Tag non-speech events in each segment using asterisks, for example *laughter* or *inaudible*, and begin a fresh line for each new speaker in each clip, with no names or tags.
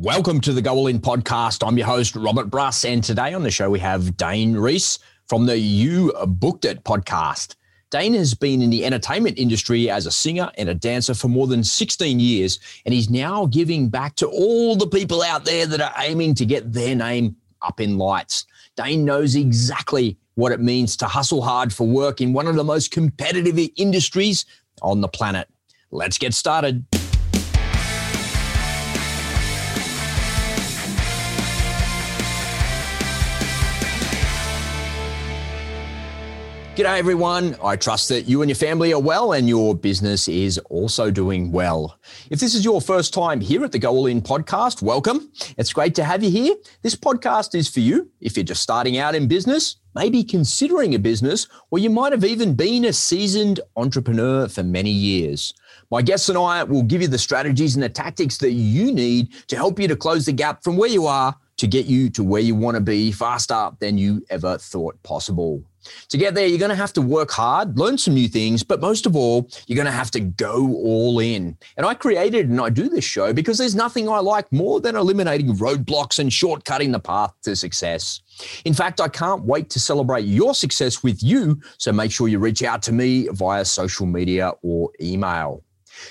Welcome to the Go All In podcast. I'm your host, Robert Bruss, and today on the show we have Dane Reis from the You Booked It podcast. Dane has been in the entertainment industry as a singer and a dancer for more than 16 years, and he's now giving back to all the people out there that are aiming to get their name up in lights. Dane knows exactly what it means to hustle hard for work in one of the most competitive industries on the planet. Let's get started. G'day, everyone. I trust that you and your family are well and your business is also doing well. If this is your first time here at the Go All In podcast, welcome. It's great to have you here. This podcast is for you if you're just starting out in business, maybe considering a business, or you might have even been a seasoned entrepreneur for many years. My guests and I will give you the strategies and the tactics that you need to help you to close the gap from where you are to get you to where you want to be faster than you ever thought possible. To get there, you're going to have to work hard, learn some new things, but most of all, you're going to have to go all in. And I created and I do this show because there's nothing I like more than eliminating roadblocks and shortcutting the path to success. In fact, I can't wait to celebrate your success with you. So make sure you reach out to me via social media or email.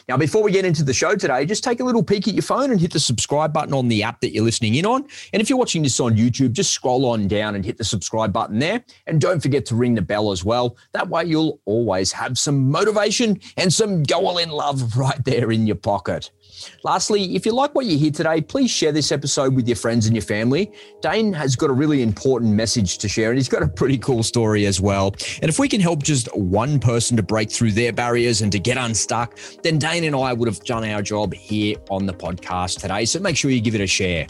Now, before we get into the show today, just take a little peek at your phone and hit the subscribe button on the app that you're listening in on. And if you're watching this on YouTube, just scroll on down and hit the subscribe button there. And don't forget to ring the bell as well. That way, you'll always have some motivation and some goal in love *laughs* right there in your pocket. Lastly, if you like what you hear today, please share this episode with your friends and your family. Dane has got a really important message to share, and he's got a pretty cool story as well. And if we can help just one person to break through their barriers and to get unstuck, then Dane and I would have done our job here on the podcast today. So make sure you give it a share.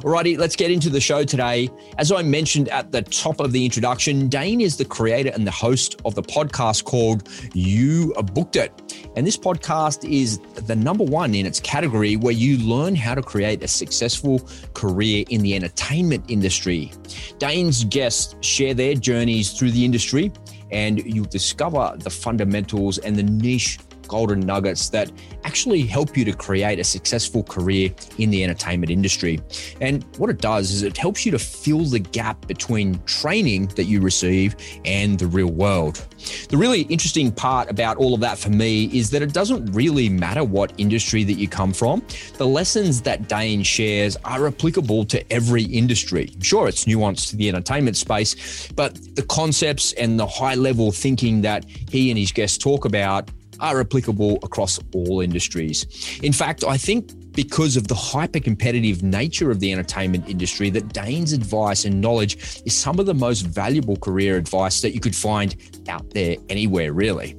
Alrighty, let's get into the show today. As I mentioned at the top of the introduction, Dane is the creator and the host of the podcast called You Booked It. And this podcast is the number one in its category where you learn how to create a successful career in the entertainment industry. Dane's guests share their journeys through the industry and you'll discover the fundamentals and the niche golden nuggets that actually help you to create a successful career in the entertainment industry. And what it does is it helps you to fill the gap between training that you receive and the real world. The really interesting part about all of that for me is that it doesn't really matter what industry that you come from. The lessons that Dane shares are applicable to every industry. Sure, it's nuanced to the entertainment space, but the concepts and the high level thinking that he and his guests talk about are applicable across all industries. In fact, I think because of the hyper competitive nature of the entertainment industry, that Dane's advice and knowledge is some of the most valuable career advice that you could find out there anywhere, really.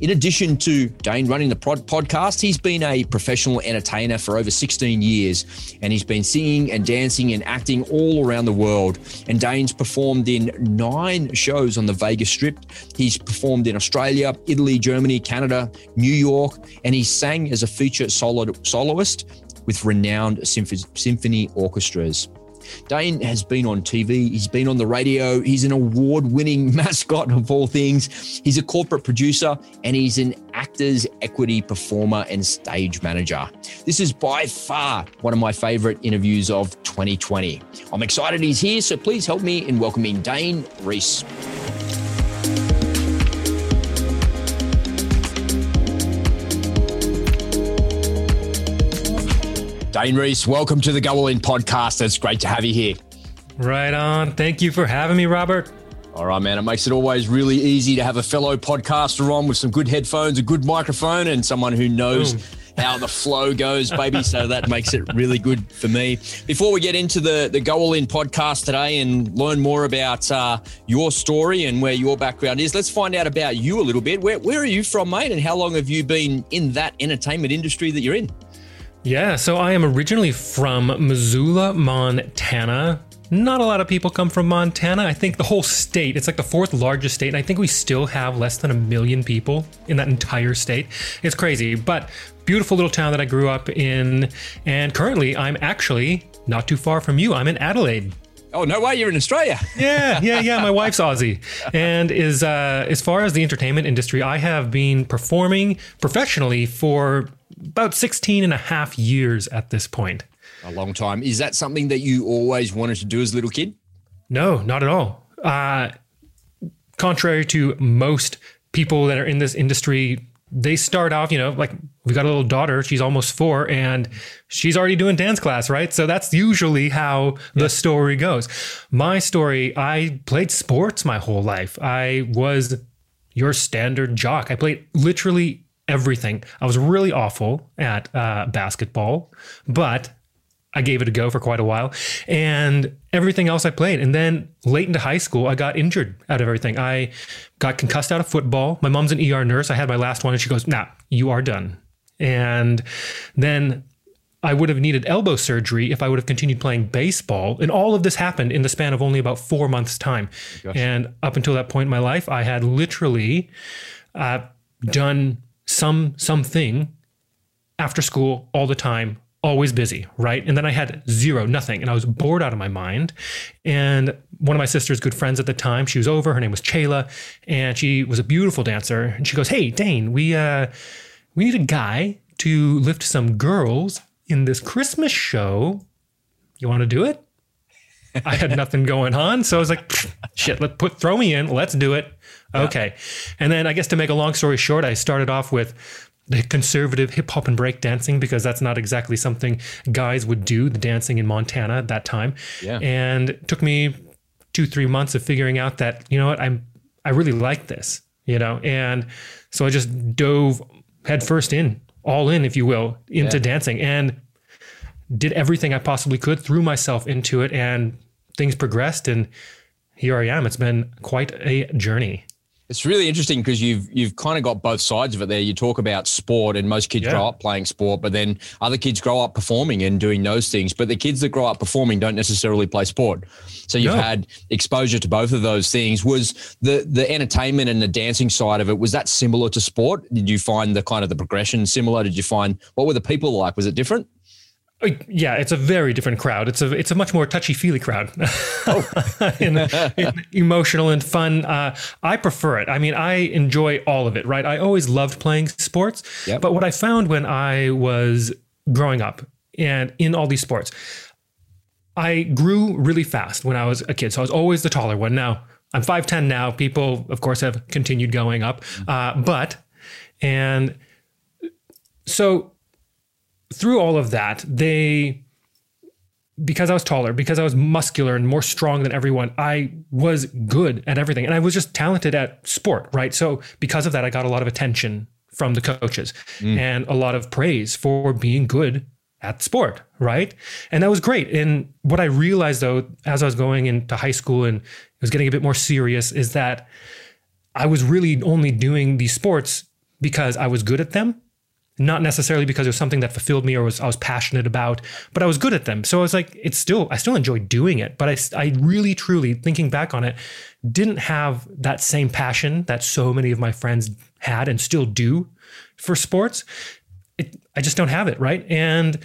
In addition to Dane running the podcast, he's been a professional entertainer for over 16 years and he's been singing and dancing and acting all around the world. And Dane's performed in nine shows on the Vegas Strip. He's performed in Australia, Italy, Germany, Canada, New York, and he sang as a feature solo- soloist with renowned symphony orchestras. Dane has been on TV, he's been on the radio, he's an award winning *laughs* mascot of all things. He's a corporate producer and he's an actors equity performer and stage manager. This is by far one of my favorite interviews of 2020. I'm excited he's here, so please help me in welcoming Dane Reis. Dane Reis, welcome to the Go All In podcast. It's great to have you here.
Right on. Thank you for having me, Robert.
All right, man. It makes it always really easy to have a fellow podcaster on with some good headphones, a good microphone, and someone who knows. Boom how the flow goes, baby. So that makes it really good for me. Before we get into the, the Go All In podcast today and learn more about uh, your story and where your background is, let's find out about you a little bit. Where, where are you from, mate? And how long have you been in that entertainment industry that you're in?
Yeah, so I am originally from Missoula, Montana. Not a lot of people come from Montana. I think the whole state, it's like the fourth largest state, and I think we still have less than a million people in that entire state. It's crazy, but beautiful little town that I grew up in. And currently, I'm actually not too far from you. I'm in Adelaide.
Oh no way! You're in Australia. *laughs*
yeah, yeah, yeah. My wife's Aussie, and is uh, as far as the entertainment industry, I have been performing professionally for about 16 and a half years at this point.
A long time. Is that something that you always wanted to do as a little kid?
No, not at all. Uh, contrary to most people that are in this industry, they start off, you know, like we got a little daughter, she's almost four, and she's already doing dance class, right? So that's usually how the story goes. My story, I played sports my whole life. I was your standard jock. I played literally everything. I was really awful at uh, basketball, but I gave it a go for quite a while. And everything else I played. And then late into high school, I got injured out of everything. I got concussed out of football. My mom's an ER nurse. I had my last one, and she goes, Nah, you are done. And then I would have needed elbow surgery if I would have continued playing baseball. And all of this happened in the span of only about four months' time. Gosh. And up until that point in my life, I had literally uh, done some something after school all the time always busy, right? And then I had zero, nothing, and I was bored out of my mind. And one of my sister's good friends at the time, she was over. Her name was Chayla, and she was a beautiful dancer. And she goes, "Hey, Dane, we uh, we need a guy to lift some girls in this Christmas show. You want to do it?" I had nothing going on, so I was like, "Shit, let put throw me in. Let's do it." Okay. And then I guess to make a long story short, I started off with the conservative hip hop and break dancing because that's not exactly something guys would do, the dancing in Montana at that time. Yeah. And it took me two, three months of figuring out that, you know what, I'm I really like this, you know? And so I just dove headfirst in, all in, if you will, into yeah. dancing and did everything I possibly could, threw myself into it, and things progressed and here I am. It's been quite a journey.
It's really interesting because you've you've kind of got both sides of it there. You talk about sport, and most kids yeah. grow up playing sport, but then other kids grow up performing and doing those things. But the kids that grow up performing don't necessarily play sport. So you've no. had exposure to both of those things. Was the the entertainment and the dancing side of it was that similar to sport? Did you find the kind of the progression similar? Did you find what were the people like? Was it different?
Uh, yeah, it's a very different crowd. It's a it's a much more touchy feely crowd, oh. *laughs* and, and emotional and fun. Uh, I prefer it. I mean, I enjoy all of it. Right, I always loved playing sports. Yep. But what I found when I was growing up and in all these sports, I grew really fast when I was a kid. So I was always the taller one. Now I'm five ten now. People, of course, have continued going up, uh, but and so through all of that, they because I was taller, because I was muscular and more strong than everyone, I was good at everything. And I was just talented at sport, right? So because of that, I got a lot of attention from the coaches mm. and a lot of praise for being good at sport, right? And that was great. And what I realized though, as I was going into high school and it was getting a bit more serious, is that I was really only doing these sports because I was good at them not necessarily because it was something that fulfilled me or was I was passionate about, but I was good at them. So I was like, it's still I still enjoy doing it, but I I really truly thinking back on it, didn't have that same passion that so many of my friends had and still do for sports. It, I just don't have it, right? And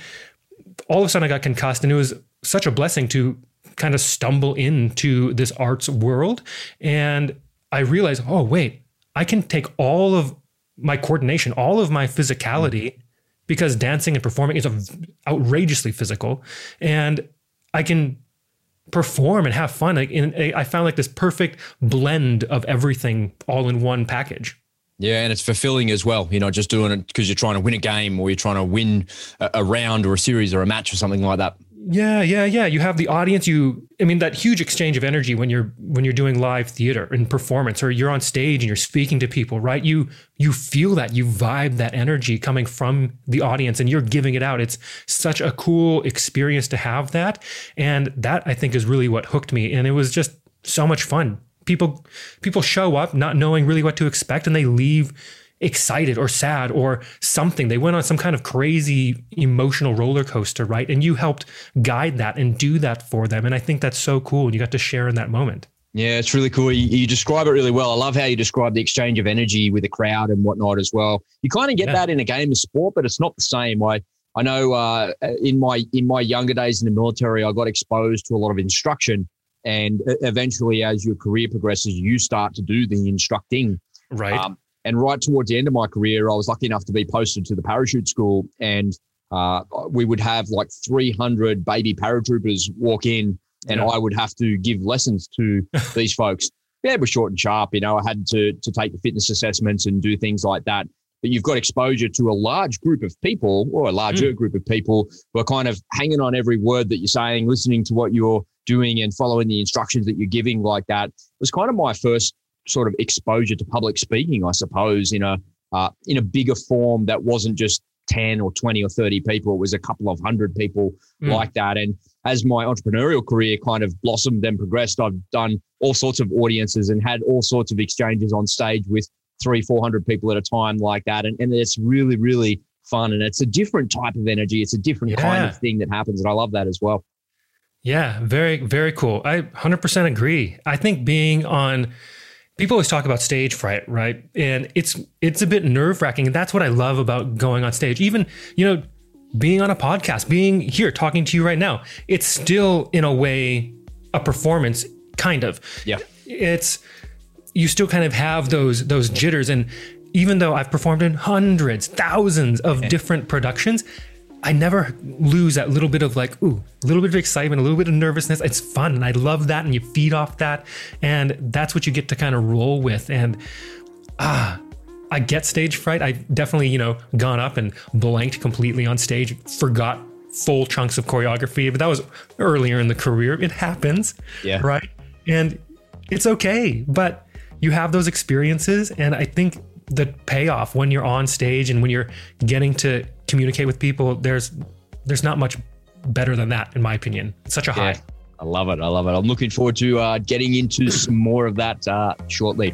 all of a sudden I got concussed and it was such a blessing to kind of stumble into this arts world and I realized, oh wait, I can take all of my coordination, all of my physicality, mm-hmm. because dancing and performing is outrageously physical, and I can perform and have fun. Like, I found like this perfect blend of everything all in one package.
Yeah, and it's fulfilling as well. You know, just doing it because you're trying to win a game or you're trying to win a, a round or a series or a match or something like that.
Yeah, yeah, yeah. You have the audience. You, I mean, that huge exchange of energy when you're when you're doing live theater and performance, or you're on stage and you're speaking to people, right? You you feel that, you vibe that energy coming from the audience, and you're giving it out. It's such a cool experience to have that, and that I think is really what hooked me. And it was just so much fun. People people show up not knowing really what to expect, and they leave excited or sad or something. They went on some kind of crazy emotional roller coaster, right? And you helped guide that and do that for them. And I think that's so cool. And you got to share in that moment.
Yeah, it's really cool. You, you, describe it really well. I love how you describe the exchange of energy with the crowd and whatnot as well. You kind of get yeah. that in a game of sport, but it's not the same. I I know uh, in my in my younger days in the military, I got exposed to a lot of instruction, and eventually, as your career progresses, you start to do the instructing.
Right. Um,
and right towards the end of my career, I was lucky enough to be posted to the parachute school. And uh, we would have like 300 baby paratroopers walk in and yeah. I would have to give lessons to *laughs* these folks. Yeah, it was short and sharp. You know, I had to, to take the fitness assessments and do things like that. But you've got exposure to a large group of people or a larger mm. group of people who are kind of hanging on every word that you're saying, listening to what you're doing and following the instructions that you're giving like that. It was kind of my first sort of exposure to public speaking, I suppose, in a uh, in a bigger form that wasn't just 10 or 20 or 30 people. It was a couple of hundred people mm. like that. And as my entrepreneurial career kind of blossomed and progressed, I've done all sorts of audiences and had all sorts of exchanges on stage with three, 400 people at a time like that. And, and it's really, really fun. And it's a different type of energy. It's a different yeah. kind of thing that happens. And I love that as well.
Yeah, very, very cool. I 100% agree. I think being on, people always talk about stage fright, right? And it's it's a bit nerve wracking, and that's what I love about going on stage. Even you know, being on a podcast, being here talking to you right now, it's still in a way a performance, kind of.
Yeah,
it's you still kind of have those those jitters, and even though I've performed in hundreds, thousands of different productions, I never lose that little bit of like, ooh, a little bit of excitement, a little bit of nervousness. It's fun. And I love that. And you feed off that. And that's what you get to kind of roll with. And ah, I get stage fright. I definitely, you know, gone up and blanked completely on stage, forgot full chunks of choreography, but that was earlier in the career. It happens.
Yeah.
Right. And it's okay. But you have those experiences. And I think the payoff when you're on stage and when you're getting to communicate with people, there's there's not much better than that, in my opinion. It's such a high. Yeah,
I love it. I love it. I'm looking forward to uh, getting into some more of that uh, shortly.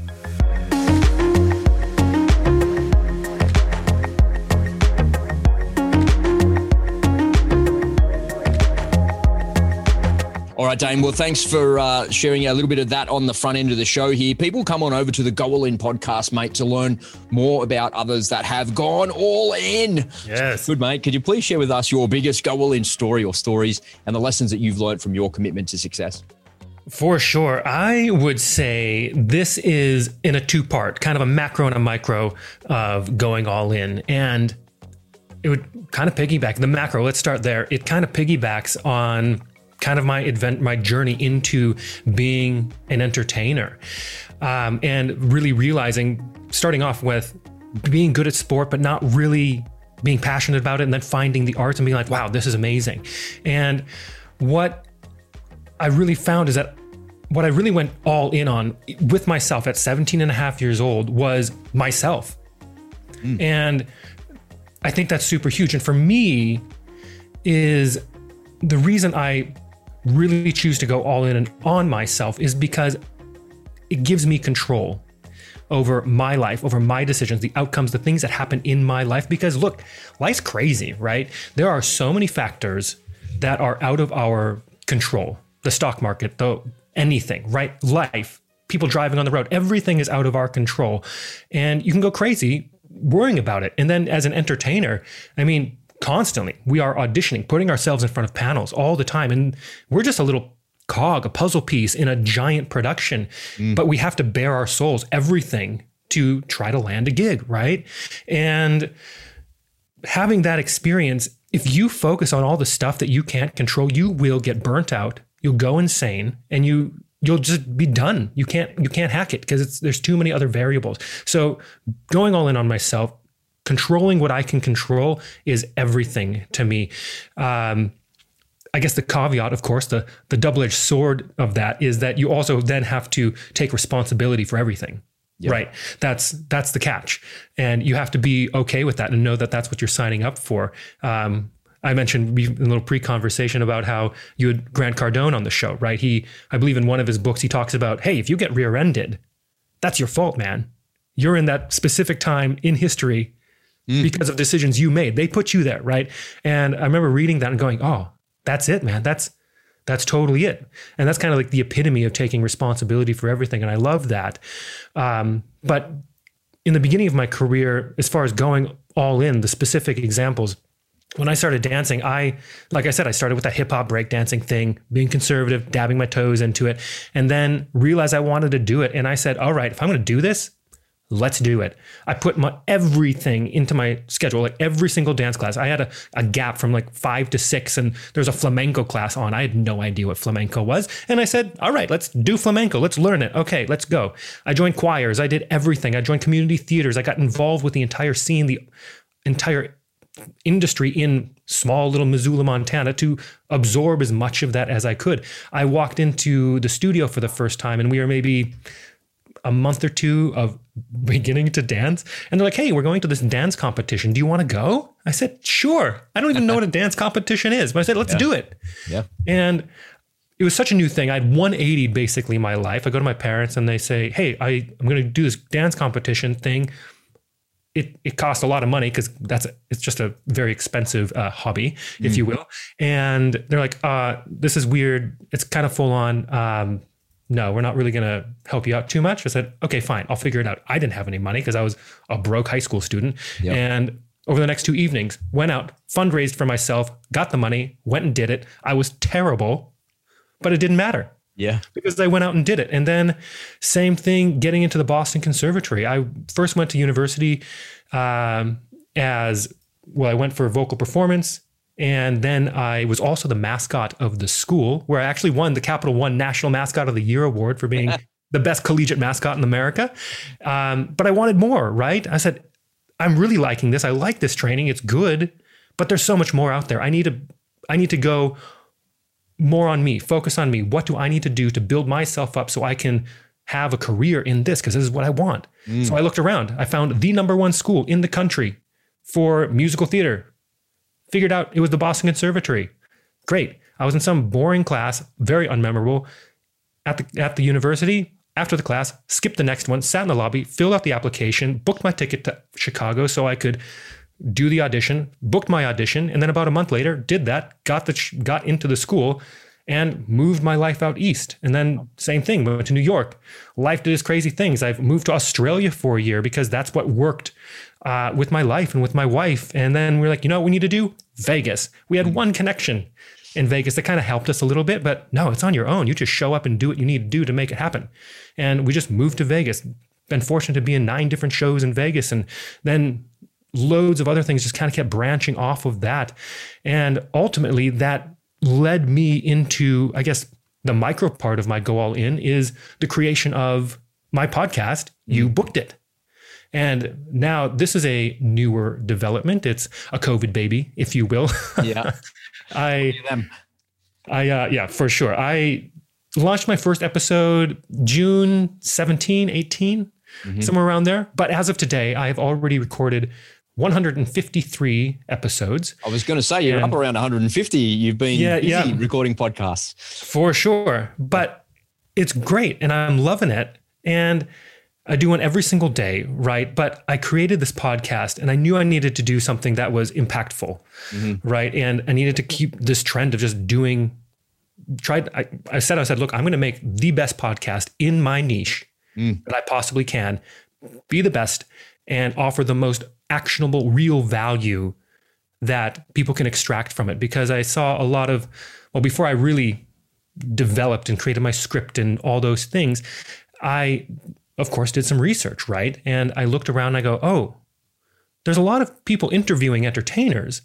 All right, Dane. Well, thanks for uh, sharing a little bit of that on the front end of the show here. People come on over to the Go All In podcast, mate, to learn more about others that have gone all in.
Yes.
Good, mate. Could you please share with us your biggest Go All In story or stories and the lessons that you've learned from your commitment to success?
For sure. I would say this is in a two part, kind of a macro and a micro of going all in. And it would kind of piggyback the macro. Let's start there. It kind of piggybacks on kind of my event, my journey into being an entertainer, um, and really realizing, starting off with being good at sport, but not really being passionate about it, and then finding the arts and being like, wow, this is amazing. And what I really found is that what I really went all in on with myself at 17 and a half years old was myself. Mm. And I think that's super huge. And for me, is the reason I really choose to go all in and on myself is because it gives me control over my life, over my decisions, the outcomes, the things that happen in my life. Because look, life's crazy, right? There are so many factors that are out of our control. The stock market, the anything, right? Life, people driving on the road, everything is out of our control. And you can go crazy worrying about it. And then as an entertainer, I mean, constantly. We are auditioning, putting ourselves in front of panels all the time. And we're just a little cog, a puzzle piece in a giant production, mm. but we have to bare our souls, everything to try to land a gig, right? And having that experience, if you focus on all the stuff that you can't control, you will get burnt out. You'll go insane and you you'll just be done. You can't you can't hack it because it's there's too many other variables. So going all in on myself, controlling what I can control is everything to me. Um, I guess the caveat, of course, the the double edged sword of that is that you also then have to take responsibility for everything. Yep. Right. That's that's the catch, and you have to be okay with that and know that that's what you're signing up for. Um, I mentioned in a little pre-conversation about how you had Grant Cardone on the show, right? He, I believe, in one of his books, he talks about, hey, if you get rear-ended, that's your fault, man. You're in that specific time in history mm. because of decisions you made. They put you there, right? And I remember reading that and going, "Oh, that's it, man. That's that's totally it." And that's kind of like the epitome of taking responsibility for everything. And I love that. Um, but in the beginning of my career, as far as going all in, the specific examples, when I started dancing, I, like I said, I started with that hip hop breakdancing thing, being conservative, dabbing my toes into it, and then realized I wanted to do it. And I said, all right, if I'm going to do this, let's do it. I put my everything into my schedule, like every single dance class. I had a, a gap from like five to six, and there's a flamenco class on. I had no idea what flamenco was. And I said, all right, let's do flamenco. Let's learn it. Okay, let's go. I joined choirs. I did everything. I joined community theaters. I got involved with the entire scene, the entire industry in small little Missoula, Montana to absorb as much of that as I could. I walked into the studio for the first time and we were maybe a month or two of beginning to dance. And they're like, hey, we're going to this dance competition. Do you want to go? I said, sure. I don't even know what a dance competition is, but I said, let's
Yeah.
do it.
Yeah.
And it was such a new thing. I had 180 basically my life. I go to my parents and they say, Hey, I, I'm going to do this dance competition thing. It, it costs a lot of money because that's a, it's just a very expensive uh, hobby, if you will. And they're like, uh, "This is weird. It's kind of full on. Um, no, we're not really going to help you out too much." I said, "Okay, fine. I'll figure it out." I didn't have any money because I was a broke high school student,
Yep.
and over the next two evenings, went out, fundraised for myself, got the money, went and did it. I was terrible, but it didn't matter
Yeah.
because I went out and did it. And then same thing, getting into the Boston Conservatory. I first went to university um, as well. I went for vocal performance, and then I was also the mascot of the school, where I actually won the Capital One National Mascot of the Year award for being *laughs* the best collegiate mascot in America. Um, but I wanted more, right? I said, I'm really liking this. I like this training. It's good, but there's so much more out there. I need to, I need to go more on me, focus on me. What do I need to do to build myself up so I can have a career in this? Because this is what I want. So I looked around. I found the number one school in the country for musical theater. Figured out it was the Boston Conservatory. Great. I was in some boring class, very unmemorable, at the at the university. After the class, skipped the next one, sat in the lobby, filled out the application, booked my ticket to Chicago so I could do the audition, booked my audition, and then about a month later, did that, got the got into the school, and moved my life out east. And then same thing, went to New York. Life did its crazy things. I've moved to Australia for a year because that's what worked uh, with my life and with my wife. And then we're like, you know what we need to do? Vegas. We had one connection in Vegas that kind of helped us a little bit, but no, it's on your own. You just show up and do what you need to do to make it happen. And we just moved to Vegas. Been fortunate to be in nine different shows in Vegas, and then loads of other things just kind of kept branching off of that. And ultimately, that led me into, I guess, the micro part of my go all in is the creation of my podcast. You booked it. And now this is a newer development. It's a COVID baby, if you will. *laughs*
Yeah.
I. I uh, yeah, for sure. I launched my first episode June 17, 18, somewhere around there. But as of today, I have already recorded 153 episodes
I was going to say you're
And-
up around 150. You've been
Yeah,
busy
yeah.
recording podcasts.
for sure. But it's great and I'm loving it. And I do one every single day, right? But I created this podcast and I knew I needed to do something that was impactful, mm-hmm. right? And I needed to keep this trend of just doing. Tried. I, I said, I said, look, I'm going to make the best podcast in my niche mm. that I possibly can, be the best, and offer the most actionable, real value that people can extract from it. Because I saw a lot of, well, before I really developed and created my script and all those things, I, of course, did some research, right? And I looked around and I go, oh, there's a lot of people interviewing entertainers,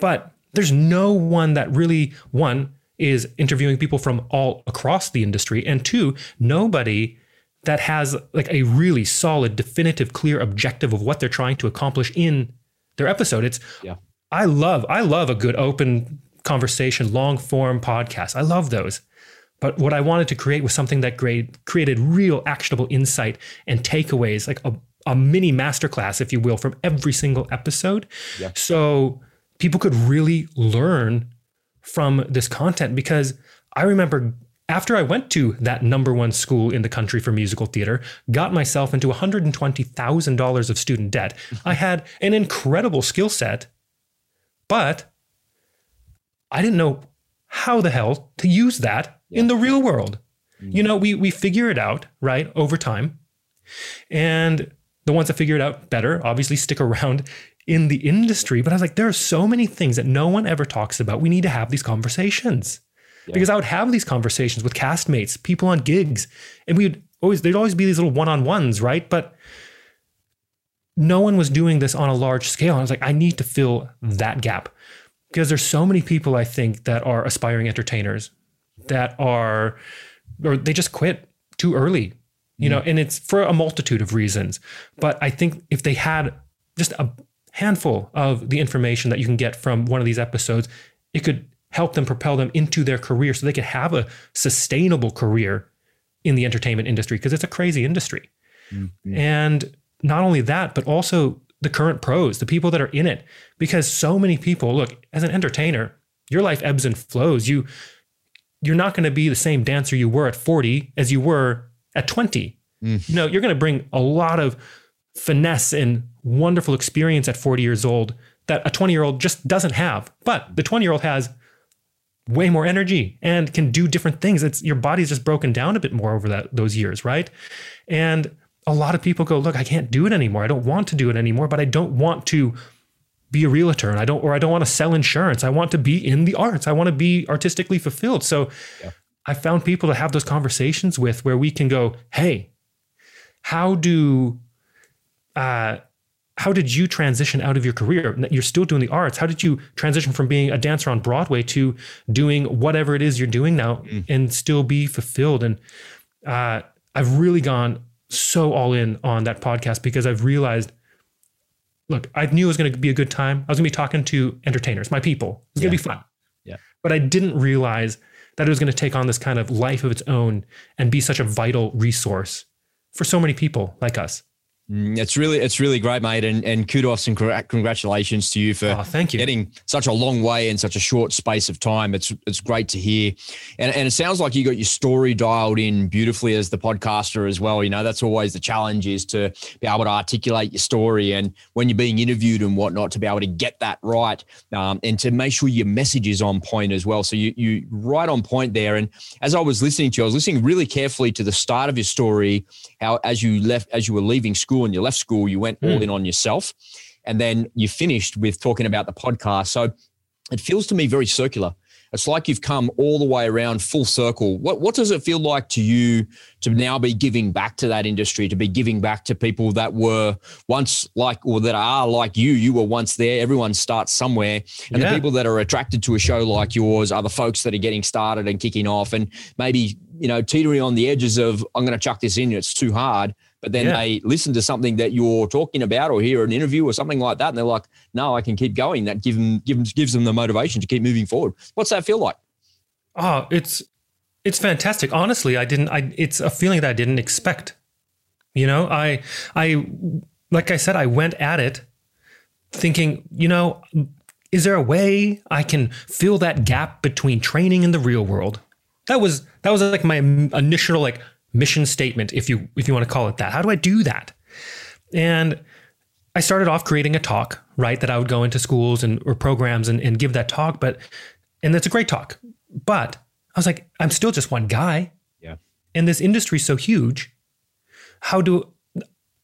but there's no one that really, one, is interviewing people from all across the industry, and two, nobody that has like a really solid, definitive, clear objective of what they're trying to accomplish in their episode. It's
Yeah.
I love I love a good open conversation, long form podcast. I love those. But what I wanted to create was something that great, created real actionable insight and takeaways, like a, a mini masterclass, if you will, from every single episode.
Yeah.
So people could really learn from this content because I remember after I went to that number one school in the country for musical theater, got myself into $120,000 of student debt. I had an incredible skill set, but I didn't know how the hell to use that in the real world. Mm. You know, we we figure it out, right, over time. And the ones that figure it out better obviously stick around in the industry. But I was like, there are so many things that no one ever talks about. We need to have these conversations. Because I would have these conversations with castmates, people on gigs, and we'd always there'd always be these little one-on-ones, right? But no one was doing this on a large scale. And I was like, I need to fill mm. that gap because there's so many people I think that are aspiring entertainers that are, or they just quit too early, you know, mm. and it's for a multitude of reasons. But I think if they had just a handful of the information that you can get from one of these episodes, it could help them propel them into their career so they could have a sustainable career in the entertainment industry because it's a crazy industry. Mm-hmm. And not only that, but also the current pros, the people that are in it. Because so many people, look, as an entertainer, your life ebbs and flows. You you're not going to be the same dancer you were at 40 as you were at 20. Mm. You know, you're going to bring a lot of finesse and wonderful experience at 40 years old that a 20 year old just doesn't have. But the 20 year old has way more energy and can do different things. It's your body's just broken down a bit more over that those years, right? And a lot of people go, look, I can't do it anymore. I don't want to do it anymore, but I don't want to be a realtor and I don't or I don't want to sell insurance. I want to be in the arts. I want to be artistically fulfilled. So yeah. I found people to have those conversations with where we can go, hey, how do uh how did you transition out of your career? You're still doing the arts. How did you transition from being a dancer on Broadway to doing whatever it is you're doing now mm. and still be fulfilled? And uh, I've really gone so all in on that podcast because I've realized look, I knew it was going to be a good time. I was going to be talking to entertainers, my people. It was yeah. going to be fun.
Yeah.
But I didn't realize that it was going to take on this kind of life of its own and be such a vital resource for so many people like us.
Mm, it's really, it's really great, mate, and and kudos and congratulations to you for
oh, thank you.
getting such a long way in such a short space of time. It's it's great to hear, and and it sounds like you got your story dialed in beautifully as the podcaster as well. You know, that's always the challenge is to be able to articulate your story, and when you're being interviewed and whatnot, to be able to get that right, um, and to make sure your message is on point as well. So you you right on point there. And as I was listening to you, I was listening really carefully to the start of your story, how as you left as you were leaving school school and you left school, you went all hmm. in on yourself. And then you finished with talking about the podcast. So it feels to me very circular. It's like you've come all the way around full circle. What what does it feel like to you to now be giving back to that industry, to be giving back to people that were once like or that are like you? You were once there. Everyone starts somewhere. And yeah. the people that are attracted to a show like yours are the folks that are getting started and kicking off and maybe, you know, teetering on the edges of I'm going to chuck this in, it's too hard but then yeah. they listen to something that you're talking about or hear an interview or something like that and they're like no i can keep going. That give them, give them, gives them the motivation to keep moving forward. What's that feel like?
Oh it's it's fantastic. Honestly i didn't i it's a feeling that i didn't expect. You know i i like i said i went at it thinking you know is there a way i can fill that gap between training and the real world? That was that was like my initial like mission statement, if you if you want to call it that. How do I do that? And I started off creating a talk, right? That I would go into schools and or programs and, and give that talk, but and that's a great talk. But I was like, I'm still just one guy.
Yeah.
And this industry is so huge. How do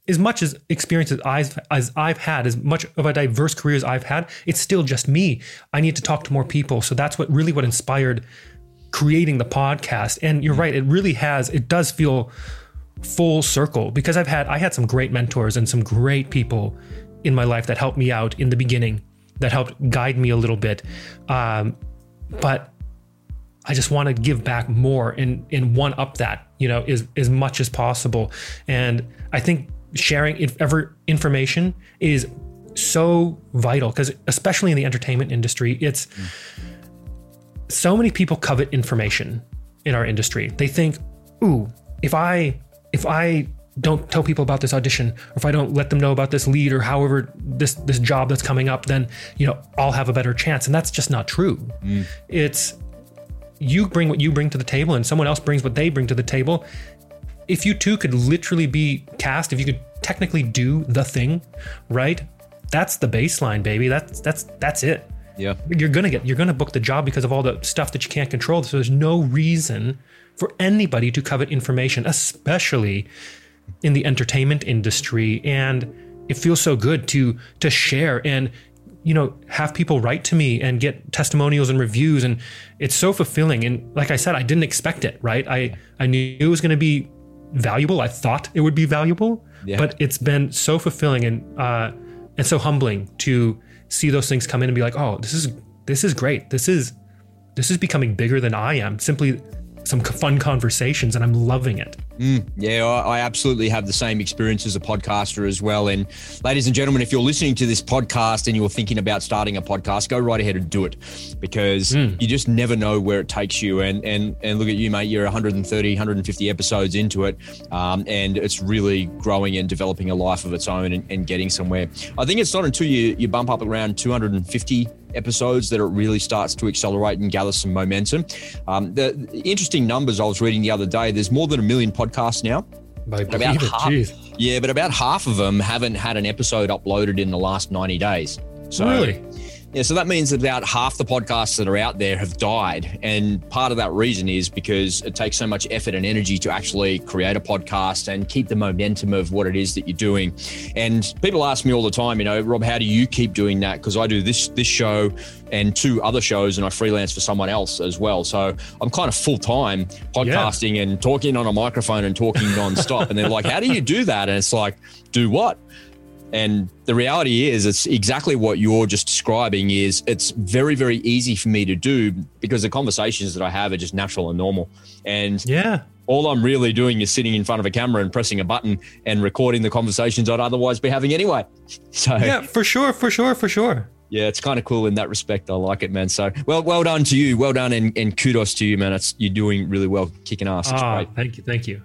as much as experience as I've, as I've had, as much of a diverse career as I've had, it's still just me. I need to talk to more people. So that's what really what inspired creating the podcast. And you're right, it really has, it does feel full circle because I've had I had some great mentors and some great people in my life that helped me out in the beginning, that helped guide me a little bit. Um, but I just want to give back more and and one up that, you know, as as much as possible. And I think sharing if ever information is so vital because especially in the entertainment industry, it's mm so many people covet information in our industry. They think, ooh, if I if I don't tell people about this audition or if I don't let them know about this lead or however this this job that's coming up, then you know, I'll have a better chance. And that's just not true. Mm. It's you bring what you bring to the table and someone else brings what they bring to the table. If you two could literally be cast, if you could technically do the thing, right? That's the baseline, baby. That's that's that's it.
Yeah.
You're gonna get you're gonna book the job because of all the stuff that you can't control. So there's no reason for anybody to covet information, especially in the entertainment industry. And it feels so good to to share and you know have people write to me and get testimonials and reviews and it's so fulfilling and like i said i didn't expect it right i i knew it was going to be valuable. I thought it would be valuable,
Yeah.
but it's been so fulfilling and uh, and so humbling to see those things come in and be like, oh, this is this is great. This is this is becoming bigger than I am. Simply some fun conversations, and I'm loving it.
Yeah, I I absolutely have the same experience as a podcaster as well. And ladies and gentlemen, if you're listening to this podcast and you're thinking about starting a podcast, go right ahead and do it because you just never know where it takes you. And and and look at you, mate. You're 130, 150 episodes into it, um, and it's really growing and developing a life of its own and, and getting somewhere. I think it's not until you you bump up around 250 episodes that it really starts to accelerate and gather some momentum. Um, the, the interesting numbers I was reading the other day. There's more than a million podcasts now. About half, yeah, but about half of them haven't had an episode uploaded in the last 90 days. So,
Really?
Yeah, so that means that about half the podcasts that are out there have died. And part of that reason is because it takes so much effort and energy to actually create a podcast and keep the momentum of what it is that you're doing. And people ask me all the time, you know, Rob, how do you keep doing that? Because I do this this show and two other shows and I freelance for someone else as well. So I'm kind of full time podcasting and talking on a microphone and talking nonstop. and they're like, how do you do that? And it's like, do what? And the reality is, it's exactly what you're just describing. Is it's very, very easy for me to do because the conversations that I have are just natural and normal. And
Yeah.
all I'm really doing is sitting in front of a camera and pressing a button and recording the conversations I'd otherwise be having anyway. *laughs* So
Yeah, for sure, for sure, for sure.
yeah, it's kind of cool in that respect. I like it, man. So well, well done to you. Well done and, and kudos to you, man. It's you're doing really well, kicking ass. It's
Ah,
great.
thank you, thank you.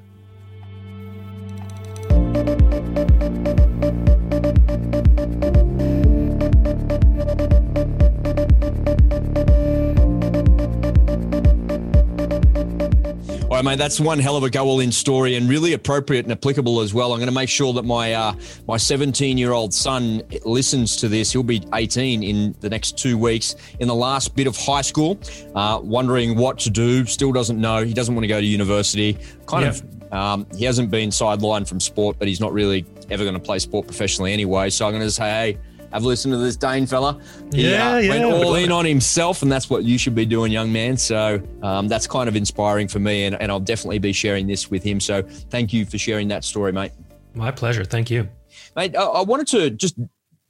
Right, mate. That's one hell of a go all in story and really appropriate and applicable as well. I'm going to make sure that my uh, my 17 year old son listens to this. He'll be 18 in the next two weeks. In the last bit of high school, uh, wondering what to do. Still doesn't know. He doesn't want to go to university. Kind
Yeah.
of. Um, he hasn't been sidelined from sport, but he's not really ever going to play sport professionally anyway. So I'm going to say, hey. Have a listen to this Dane fella. He,
Yeah,
uh,
yeah,
Went all in on himself, and that's what you should be doing, young man. So um, that's kind of inspiring for me, and, and I'll definitely be sharing this with him. So thank you for sharing that story, mate.
My pleasure. Thank you.
Mate, I, I wanted to just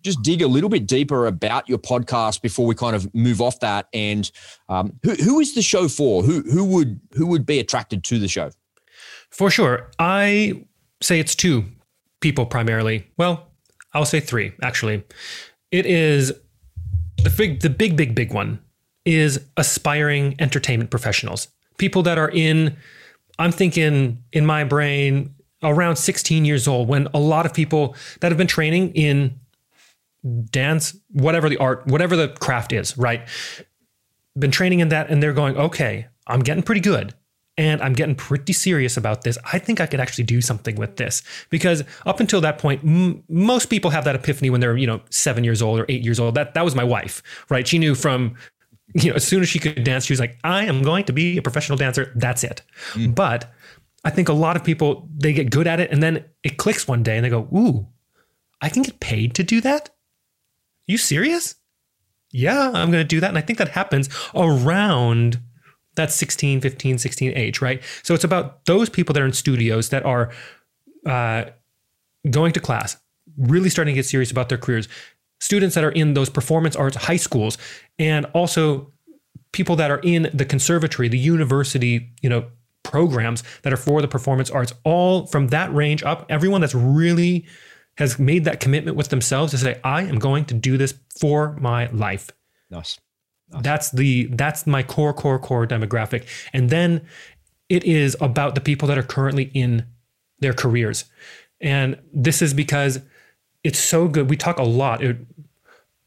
just dig a little bit deeper about your podcast before we kind of move off that. And um, who, who is the show for? Who who would who would be attracted to the show?
For sure. I say it's two people primarily. Well, I'll say three, actually. It is the big, the big, big, big one is aspiring entertainment professionals. People that are in, I'm thinking in my brain, around 16 years old, when a lot of people that have been training in dance, whatever the art, whatever the craft is, right? Been training in that, and they're going, okay, I'm getting pretty good and I'm getting pretty serious about this. I think I could actually do something with this because up until that point, m- most people have that epiphany when they're you know seven years old or eight years old. That that was my wife, right? She knew from you know as soon as she could dance, she was like, I am going to be a professional dancer. That's it. Hmm. But I think a lot of people they get good at it and then it clicks one day and they go, ooh, I can get paid to do that. you serious? Yeah, I'm going to do that. And I think that happens around that 16, 15, 16 age, right? So it's about those people that are in studios that are uh, going to class, really starting to get serious about their careers, students that are in those performance arts high schools, and also people that are in the conservatory, the university, you know, programs that are for the performance arts, all from that range up, everyone that's really has made that commitment with themselves to say, I am going to do this for my life.
Nice.
That's the that's my core core core demographic. And then it is about the people that are currently in their careers. And this is because it's so good. We talk a lot. It,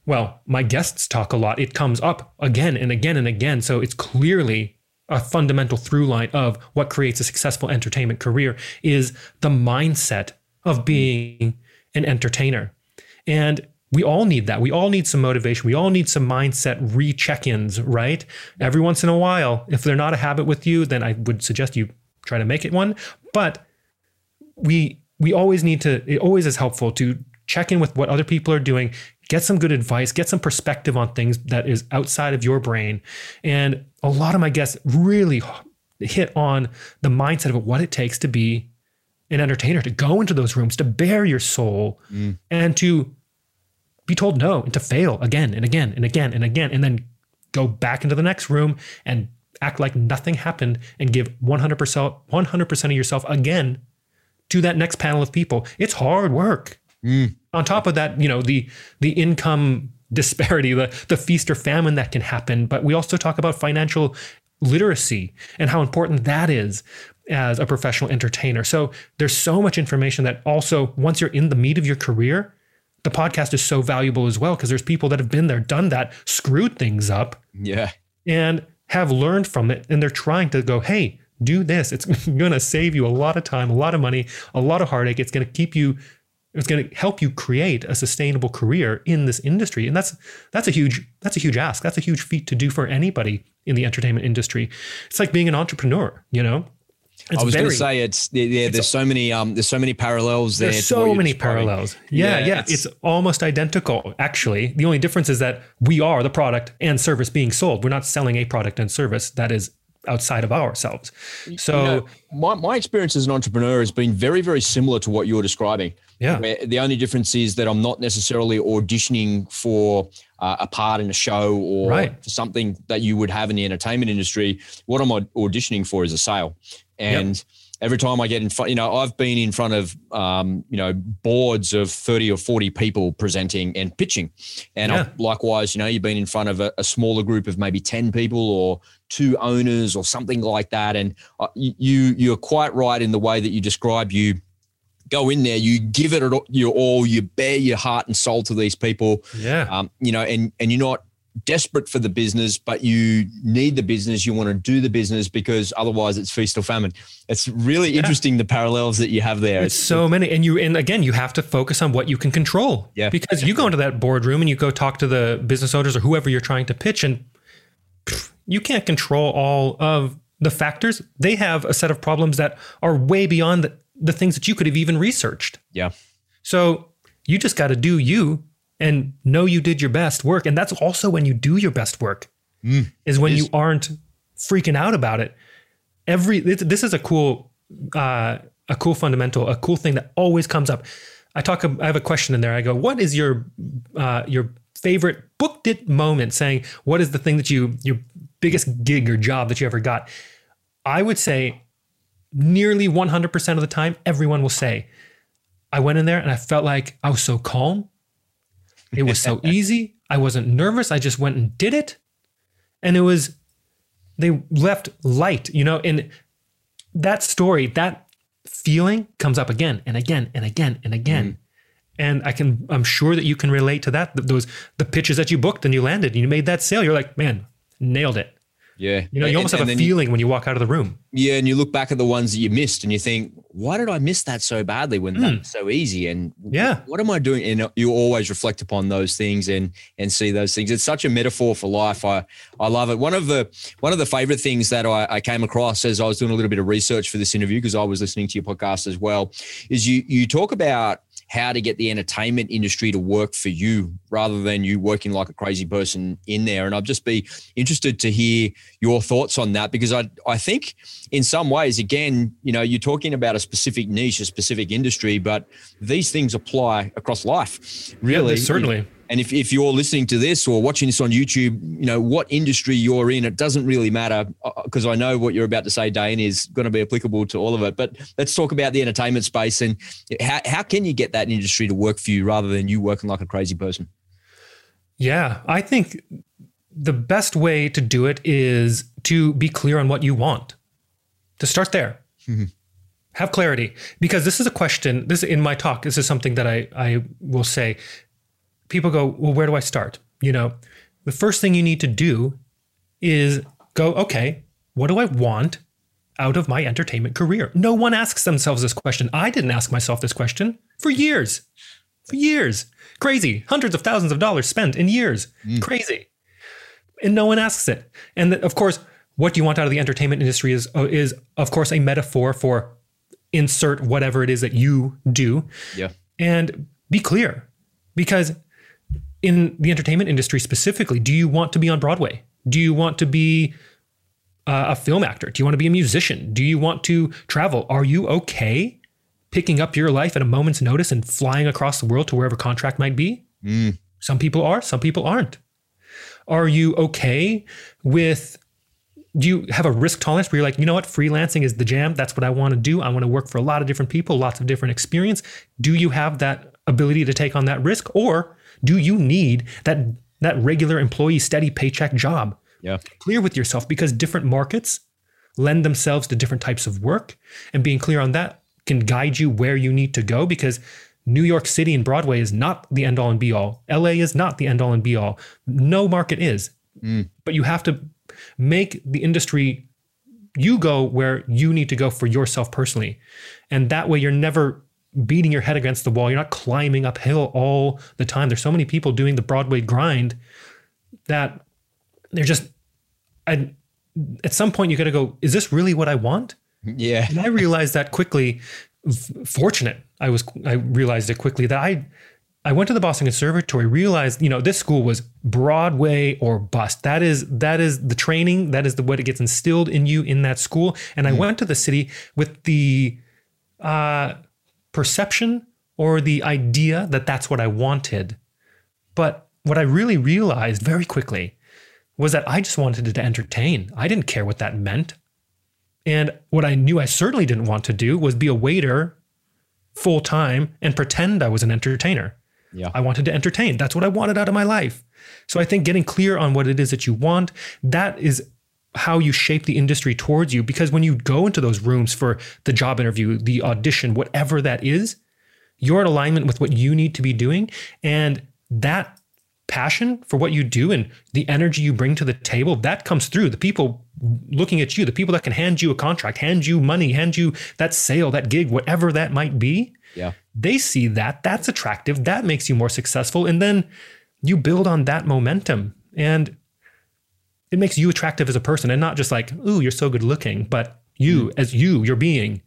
well, my guests talk a lot. It comes up again and again and again. So it's clearly a fundamental through line of what creates a successful entertainment career is the mindset of being an entertainer. And we all need that. We all need some motivation. We all need some mindset recheck ins, right? Every once in a while. If they're not a habit with you, then I would suggest you try to make it one. But we we always need to it always is helpful to check in with what other people are doing get some good advice get some perspective on things that is outside of your brain and a lot of my guests really hit on the mindset of what it takes to be an entertainer to go into those rooms, to bare your soul, mm. and to be told no and to fail again and again and again and again, and then go back into the next room and act like nothing happened and give 100% 100% of yourself again to that next panel of people. It's hard work. Mm. On top of that, you know, the the income disparity, the the feast or famine that can happen, but we also talk about financial literacy and how important that is as a professional entertainer. So there's so much information that also once you're in the meat of your career, the podcast is so valuable as well because there's people that have been there, done that, screwed things up.
Yeah.
And have learned from it and they're trying to go, "Hey, do this. It's *laughs* going to save you a lot of time, a lot of money, a lot of heartache. It's going to keep you it's going to help you create a sustainable career in this industry and that's that's a huge that's a huge ask that's a huge feat to do for anybody in the entertainment industry it's like being an entrepreneur you know
it's I was going to say it's yeah. There's so many um. There's so many parallels there.
There's so many parallels. Yeah, yeah. yeah it's, it's, almost identical. Actually, the only difference is that we are the product and service being sold. We're not selling a product and service that is outside of ourselves. So you know,
my my experience as an entrepreneur has been very very similar to what you're describing.
Yeah.
the only difference is that I'm not necessarily auditioning for uh, a part in a show or right. for something that you would have in the entertainment industry. What I'm auditioning for is a sale. And yep. every time I get in front, you know, I've been in front of, um, you know, boards of 30 or 40 people presenting and pitching. And yeah. likewise, you know, you've been in front of a, a, smaller group of maybe 10 people or two owners or something like that. And uh, you, you're quite right in the way that you describe you go in there, you give it your all, you bare your heart and soul to these people.
Yeah.
Um, you know, and, and you're not, desperate for the business, but you need the business. You want to do the business because otherwise it's feast or famine. It's really yeah. interesting the parallels that you have there.
It's, it's so many, and you and again you have to focus on what you can control.
Yeah,
because you go into that boardroom and you go talk to the business owners or whoever you're trying to pitch, and you can't control all of the factors. They have a set of problems that are way beyond the, the things that you could have even researched.
Yeah.
So you just got to do you and know you did your best work. And that's also when you do your best work, mm, is when you aren't freaking out about it. Every this is a cool, uh, a cool fundamental, a cool thing that always comes up. I talk. I have a question in there. I go, "What is your uh, your favorite booked it moment?" Saying, "What is the thing that you your biggest gig or job that you ever got?" I would say, nearly 100% of the time, everyone will say, "I went in there and I felt like I was so calm. It was so *laughs* easy. I wasn't nervous. I just went and did it. And it was, they left light, you know, and that story, that feeling comes up again and again and again and again. Mm. And I can, I'm sure that you can relate to that. Those, the pitches that you booked and you landed and you made that sale. You're like, man, nailed it.
Yeah.
You know, you almost and, have and a feeling you, when you walk out of the room.
Yeah. And you look back at the ones that you missed and you think, why did I miss that so badly when mm. that's so easy? And
yeah,
what am I doing? And you always reflect upon those things and and see those things. It's such a metaphor for life. I I love it. One of the one of the favorite things that I, I came across as I was doing a little bit of research for this interview because I was listening to your podcast as well, is you you talk about how to get the entertainment industry to work for you rather than you working like a crazy person in there. And I'd just be interested to hear your thoughts on that because I I think in some ways, again, you know, you're talking about a specific niche, a specific industry, but these things apply across life, really.
Yeah, certainly.
And if, if you're listening to this or watching this on YouTube, you know, what industry you're in, it doesn't really matter because uh, I know what you're about to say, Dane, is going to be applicable to all of it. But let's talk about the entertainment space and how, how can you get that industry to work for you rather than you working like a crazy person?
Yeah, I think the best way to do it is to be clear on what you want, to start there. Mm-hmm have clarity because this is a question this in my talk this is something that i i will say people go, well, where do I start? You know, the first thing you need to do is go, okay, what do I want out of my entertainment career? No one asks themselves this question. I didn't ask myself this question for years. For years. Crazy. Hundreds of thousands of dollars spent in years. Mm. Crazy. And no one asks it. And of course, what do you want out of the entertainment industry is uh, is of course a metaphor for insert whatever it is that you do.
Yeah.
And be clear. Because in the entertainment industry specifically, do you want to be on Broadway? Do you want to be uh, a film actor? Do you want to be a musician? Do you want to travel? Are you okay picking up your life at a moment's notice and flying across the world to wherever contract might be?
Mm.
Some people are, some people aren't. Are you okay with do you have a risk tolerance where you're like, you know what, freelancing is the jam. That's what I want to do. I want to work for a lot of different people, lots of different experience. Do you have that ability to take on that risk, or do you need that that regular employee steady paycheck job?
Yeah.
Clear with yourself because different markets lend themselves to different types of work, and being clear on that can guide you where you need to go because New York City and Broadway is not the end all and be all. LA is not the end all and be all. No market is.
Mm.
But you have to make the industry you go where you need to go for yourself personally. And that way you're never beating your head against the wall. You're not climbing uphill all the time. There's so many people doing the Broadway grind that they're just and at some point you got to go, is this really what I want?
Yeah.
And I realized that quickly. Fortunate, I was. I realized it quickly that I, I went to the Boston Conservatory. Realized, you know, this school was Broadway or bust. That is that is the training. That is the what it gets instilled in you in that school. And I went to the city with the uh, perception or the idea that that's what I wanted. But what I really realized very quickly was that I just wanted to entertain. I didn't care what that meant. And what I knew I certainly didn't want to do was be a waiter full time and pretend I was an entertainer.
Yeah.
I wanted to entertain. That's what I wanted out of my life. So I think getting clear on what it is that you want, that is how you shape the industry towards you. Because when you go into those rooms for the job interview, the audition, whatever that is, you're in alignment with what you need to be doing. And that passion for what you do and the energy you bring to the table, that comes through. The people looking at you, the people that can hand you a contract, hand you money, hand you that sale, that gig, whatever that might be.
Yeah.
They see that. That's attractive. That makes you more successful. And then you build on that momentum. And it makes you attractive as a person and not just like, ooh, you're so good looking, but you as you, your being,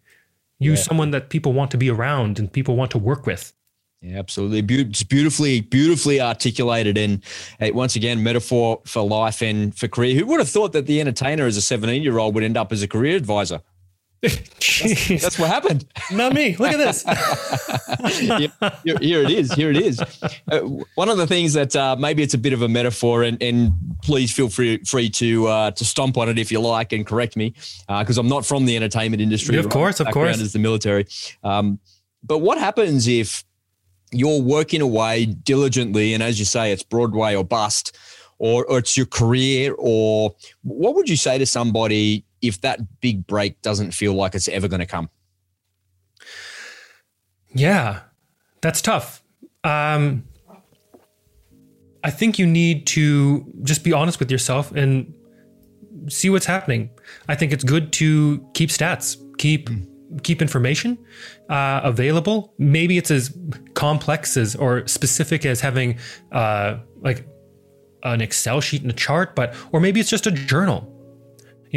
you
Yeah.
someone that people want to be around and people want to work with.
Yeah, absolutely. Beau- It's beautifully, beautifully articulated, and uh, once again, metaphor for life and for career. Who would have thought that the entertainer, as a seventeen-year-old, would end up as a career advisor?
Jeez,
That's what happened.
not me. Look at this. *laughs*
here, here- here it is. Here it is. Uh, one of the things that uh, maybe it's a bit of a metaphor, and, and please feel free free to uh, to stomp on it if you like and correct me, because I'm not from the entertainment industry.
Of course, of course.
is the military. Um, but what happens if you're working away diligently, and as you say, it's Broadway or bust, or, or it's your career, or what would you say to somebody if that big break doesn't feel like it's ever going to come?
Yeah, that's tough. Um, I think you need to just be honest with yourself and see what's happening. I think it's good to keep stats, keep keep information uh, available. Maybe it's as complex as or specific as having uh, like an Excel sheet and a chart, but or maybe it's just a journal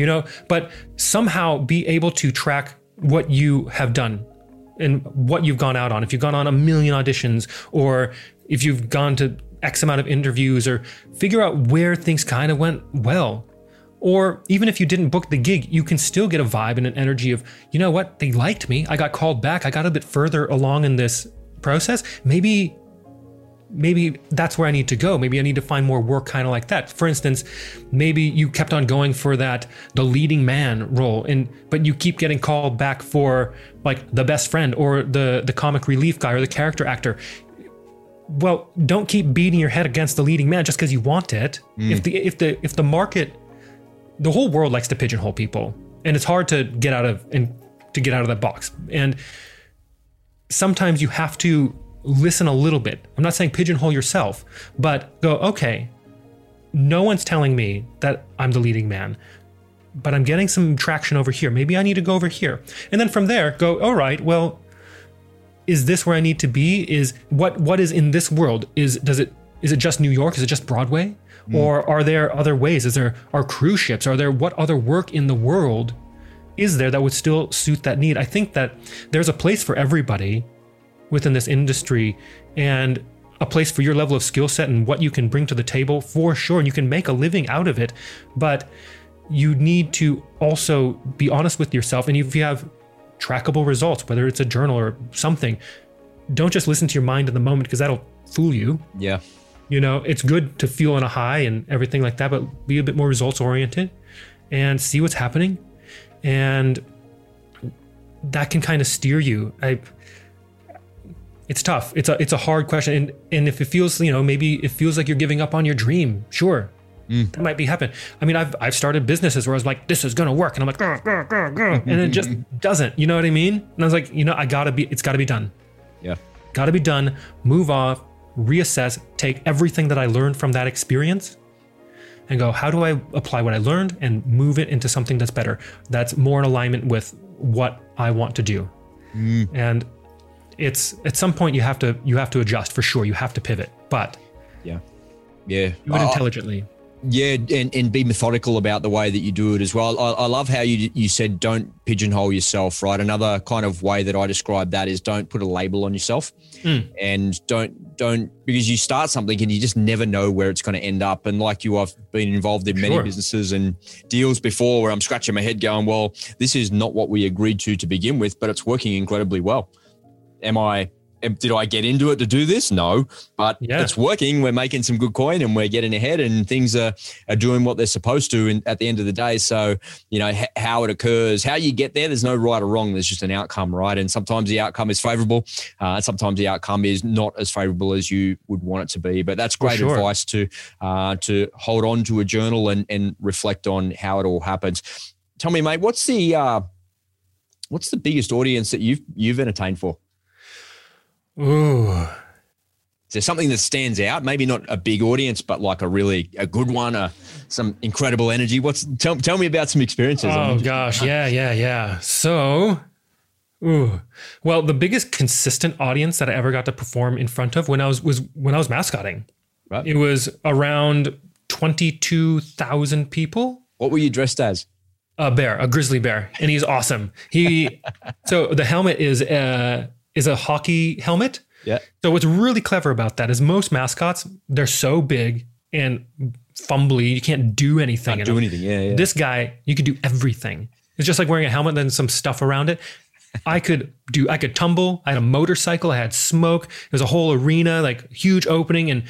you know but somehow be able to track what you have done and what you've gone out on. If you've gone on a million auditions or if you've gone to x amount of interviews or figure out where things kind of went well. Or even if you didn't book the gig you can still get a vibe and an energy of you know what? They liked me. I got called back. I got a bit further along in this process. Maybe maybe that's where I need to go. Maybe I need to find more work kind of like that. For instance, maybe you kept on going for that the leading man role and but you keep getting called back for like the best friend or the the comic relief guy or the character actor. Well, don't keep beating your head against the leading man just because you want it. Mm. If the if the if the market the whole world likes to pigeonhole people and it's hard to get out of and to get out of that box. And sometimes you have to listen a little bit. I'm not saying pigeonhole yourself, but go, okay, no one's telling me that I'm the leading man, but I'm getting some traction over here. Maybe I need to go over here. And then from there, go, all right, well, is this where I need to be? Is what what is in this world? Is does it is it just New York? Is it just Broadway? Mm. Or are there other ways? Is there are cruise ships? Are there what other work in the world is there that would still suit that need? I think that there's a place for everybody within this industry and a place for your level of skill set and what you can bring to the table for sure. And you can make a living out of it. But you need to also be honest with yourself. And if you have trackable results, whether it's a journal or something. Don't just listen to your mind in the moment because that'll fool you.
Yeah.
You know, it's good to feel on a high and everything like that, but be a bit more results oriented and see what's happening. And that can kind of steer you. I it's tough. It's a it's a hard question. And and if it feels, you know, maybe it feels like you're giving up on your dream, sure. Mm. That might be happen. I mean, I've I've started businesses where I was like, this is gonna work, and I'm like, grr, grr, grr, *laughs* and it just doesn't. You know what I mean? And I was like, you know, I gotta be. It's gotta be done.
Yeah.
Gotta be done. Move off reassess, take everything that I learned from that experience and go, how do I apply what I learned and move it into something that's better, that's more in alignment with what I want to do. Mm. And it's at some point you have to you have to adjust for sure. You have to pivot, but
yeah, yeah,
do it intelligently.
Yeah, and, and be methodical about the way that you do it as well. I, I love how you you said don't pigeonhole yourself, right? Another kind of way that I describe that is don't put a label on yourself, mm. and don't don't because you start something and you just never know where it's going to end up. And like you, I've been involved in many sure. businesses and deals before where I'm scratching my head, going, "Well, this is not what we agreed to to begin with, but it's working incredibly well." Am I did I get into it to do this? No, but yeah. it's working. We're making some good coin and we're getting ahead and things are, are doing what they're supposed to in, at the end of the day. So, you know, h- how it occurs, how you get there, there's no right or wrong. There's just an outcome, right? And sometimes the outcome is favorable. Uh, sometimes the outcome is not as favorable as you would want it to be. But that's great sure. advice to, uh, to hold on to a journal and, and reflect on how it all happens. Tell me, mate, what's the, uh, what's the biggest audience that you've, you've entertained for?
Ooh.
Is there something that stands out? Maybe not a big audience, but like a really a good one, uh, some incredible energy. What's tell, tell me about some experiences.
Oh gosh, yeah, yeah, yeah. So, ooh, well, the biggest consistent audience that I ever got to perform in front of when I was was when I was mascotting. Right. It was around twenty two thousand people.
What were you dressed as?
A bear, a grizzly bear, and he's awesome. He *laughs* so the helmet is uh is a hockey helmet.
Yeah.
So what's really clever about that is most mascots they're so big and fumbly you can't do anything.
Can't do anything. Yeah, yeah.
This guy you could do everything. It's just like wearing a helmet, then some stuff around it. I could do. I could tumble. I had a motorcycle. I had smoke. There's a whole arena, like huge opening, and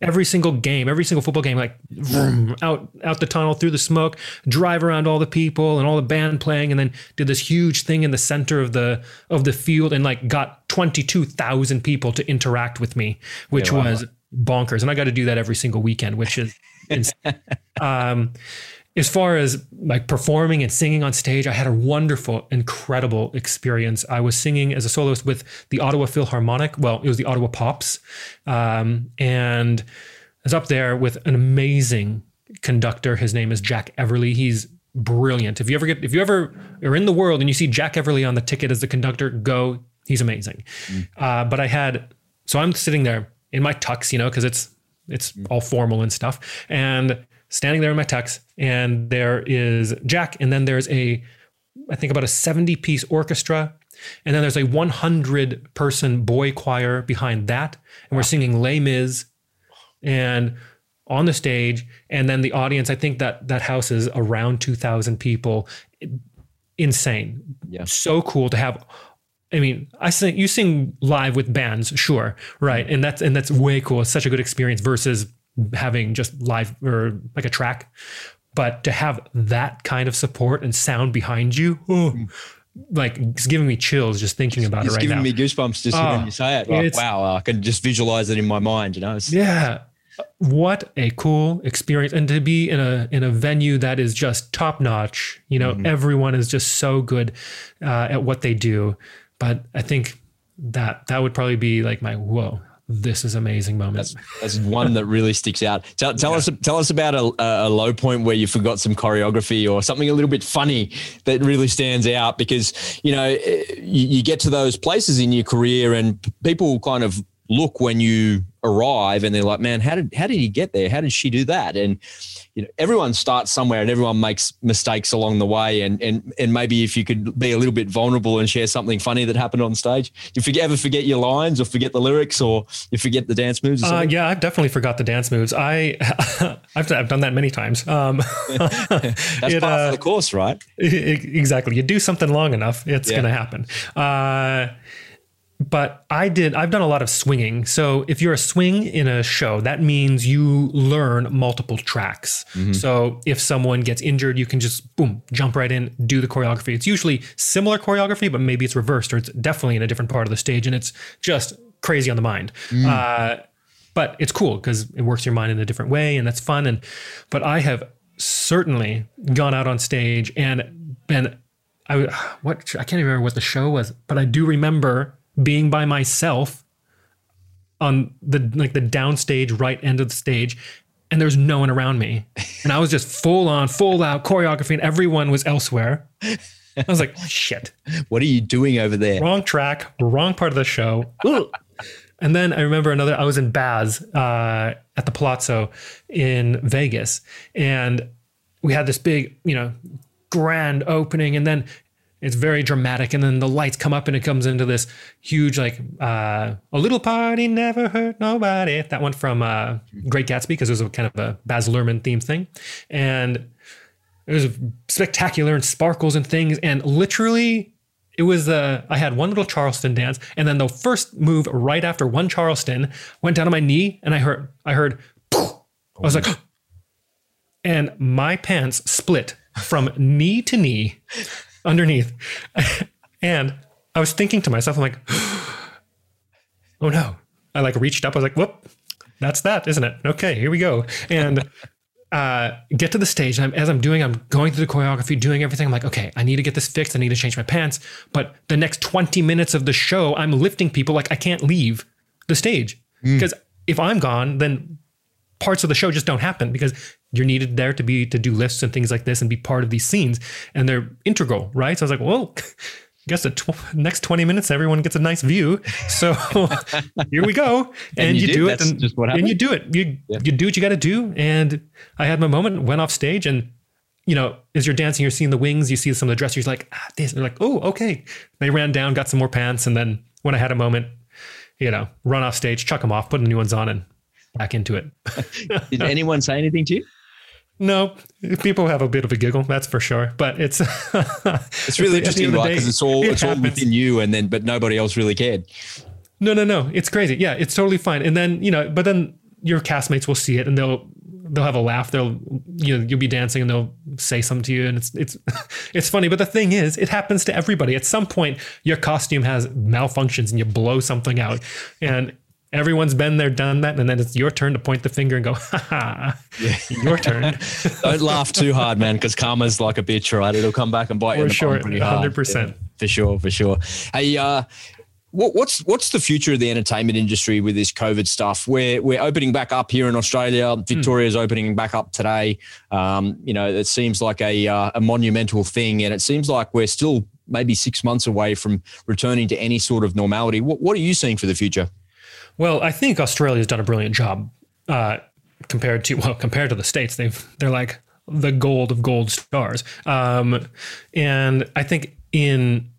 every single game, every single football game, like vroom, out out the tunnel through the smoke, drive around all the people and all the band playing, and then did this huge thing in the center of the of the field, and like got twenty two thousand people to interact with me, which yeah, wow. was bonkers. And I got to do that every single weekend, which is. *laughs* um, as far as like performing and singing on stage, I had a wonderful, incredible experience. I was singing as a soloist with the Ottawa Philharmonic. Well, it was the Ottawa Pops, um, and I was up there with an amazing conductor. His name is Jack Everly. He's brilliant. If you ever get, if you ever are in the world and you see Jack Everly on the ticket as the conductor, go. He's amazing. Mm. Uh, but I had, so I'm sitting there in my tux, you know, because it's it's all formal and stuff, and standing there in my tux, and there is Jack, and then there's a, I think about a 70 piece orchestra, and then there's a 100 person boy choir behind that, and we're singing Les Mis, and on the stage, and then the audience. I think that that house is around 2,000 people. Insane,
yeah,
so cool to have I mean, I sing you sing live with bands, sure, right, mm-hmm. and that's and that's way cool. It's such a good experience versus having just live or like a track. But to have that kind of support and sound behind you, oh, like it's giving me chills just thinking about
it's
it right
now.
It's
giving me goosebumps just oh, when you say it. Like, wow, I can just visualize it in my mind. You know? It's,
yeah. What a cool experience, and to be in a in a venue that is just top notch. You know, mm-hmm. everyone is just so good uh, at what they do. But I think that that would probably be like my whoa this is amazing moment.
That's, that's one that really sticks out. Tell, tell yeah. us tell us about a, a, low point where you forgot some choreography or something a little bit funny that really stands out because you know eh, you, you get to those places in your career and people kind of look when you arrive and they're like, man, how did how did he get there? How did she do that? And you know, everyone starts somewhere and everyone makes mistakes along the way. And and and maybe if you could be a little bit vulnerable and share something funny that happened on stage, you forget, ever forget your lines or forget the lyrics or you forget the dance moves.
Uh, yeah, I've definitely forgot the dance moves. I *laughs* I've, I've done that many times. Um, *laughs*
That's *laughs* it, part uh, of the course, right?
Exactly. You do something long enough, it's yeah. going to happen. Uh, but I did, I've done a lot of swinging. So if you're a swing in a show, that means you learn multiple tracks. Mm-hmm. So if someone gets injured, you can just boom, jump right in, do the choreography. It's usually similar choreography, but maybe it's reversed or it's definitely in a different part of the stage and it's just crazy on the mind. Mm. Uh, but it's cool because it works your mind in a different way and that's fun. And, but I have certainly gone out on stage and been, I, what, I can't even remember what the show was, but I do remember being by myself on the like the downstage right end of the stage and there's no one around me. And i was just full on full out choreography and everyone was elsewhere. I was like shit.
What are you doing over there?
Wrong track wrong part of the show. *laughs* And then i remember another i was in baz uh, at the palazzo in vegas and we had this big you know grand opening and then it's very dramatic and then the lights come up and it comes into this huge like uh, a little party never hurt nobody. That one from uh, great gatsby because it was a kind of a baz luhrmann theme thing. And it was spectacular and sparkles and things and literally it was uh, i had one little charleston dance and then the first move right after one charleston went down on my knee and i heard i heard i was like *gasps* and my pants split from knee to knee underneath. and I was thinking to myself, I'm like, *gasps* oh no. I like reached up. I was like, whoop, that's that, isn't it? Okay, here we go. And uh, get to the stage. And I'm, as I'm doing, I'm going through the choreography, doing everything. I'm like, okay, I need to get this fixed. I need to change my pants. But the next 20 minutes of the show, I'm lifting people like I can't leave the stage. Because mm. if I'm gone, then parts of the show just don't happen because you're needed there to be to do lifts and things like this and be part of these scenes and they're integral right? So i was like well I *laughs* guess the tw- next 20 minutes everyone gets a nice view. So *laughs* here we go. And, and you, you do it and, and, you do it. You yeah. you do what you got to do. And i had my moment went off stage and you know as you're dancing you're seeing the wings you see some of the dressers like ah, this they're like oh okay. They ran down got some more pants and then when i had a moment you know run off stage chuck them off put the new ones on and back into it. *laughs*
Did anyone say anything to you
no, people have a bit of a giggle, that's for sure. But it's *laughs*
it's really interesting, right? Because it's all it it's happens. all within you, and then but nobody else really cared.
No, no, no. It's crazy. Yeah, it's totally fine. And then you know, but then your castmates will see it and they'll they'll have a laugh. They'll you know you'll be dancing and they'll say something to you, and it's it's *laughs* it's funny. But the thing is, it happens to everybody. At some point, your costume has malfunctions and you blow something out, and Everyone's been there, done that, and then it's your turn to point the finger and go, *laughs* ha ha, yeah. your turn. *laughs*
Don't laugh too hard, man, because karma's like a bitch, right? It'll come back and bite for you. For sure,
hundred yeah, percent.
For sure, for sure. Hey, uh, what, what's what's the future of the entertainment industry with this COVID stuff? We're we're opening back up here in Australia. Hmm. Victoria's mm. opening back up today. Um, you know, it seems like a uh, a monumental thing, and it seems like we're still maybe six months away from returning to any sort of normality. What what are you seeing for the future?
Well, I think Australia's done a brilliant job uh, compared to *laughs* well compared to the states. They've they're like the gold of gold stars, um, and I think in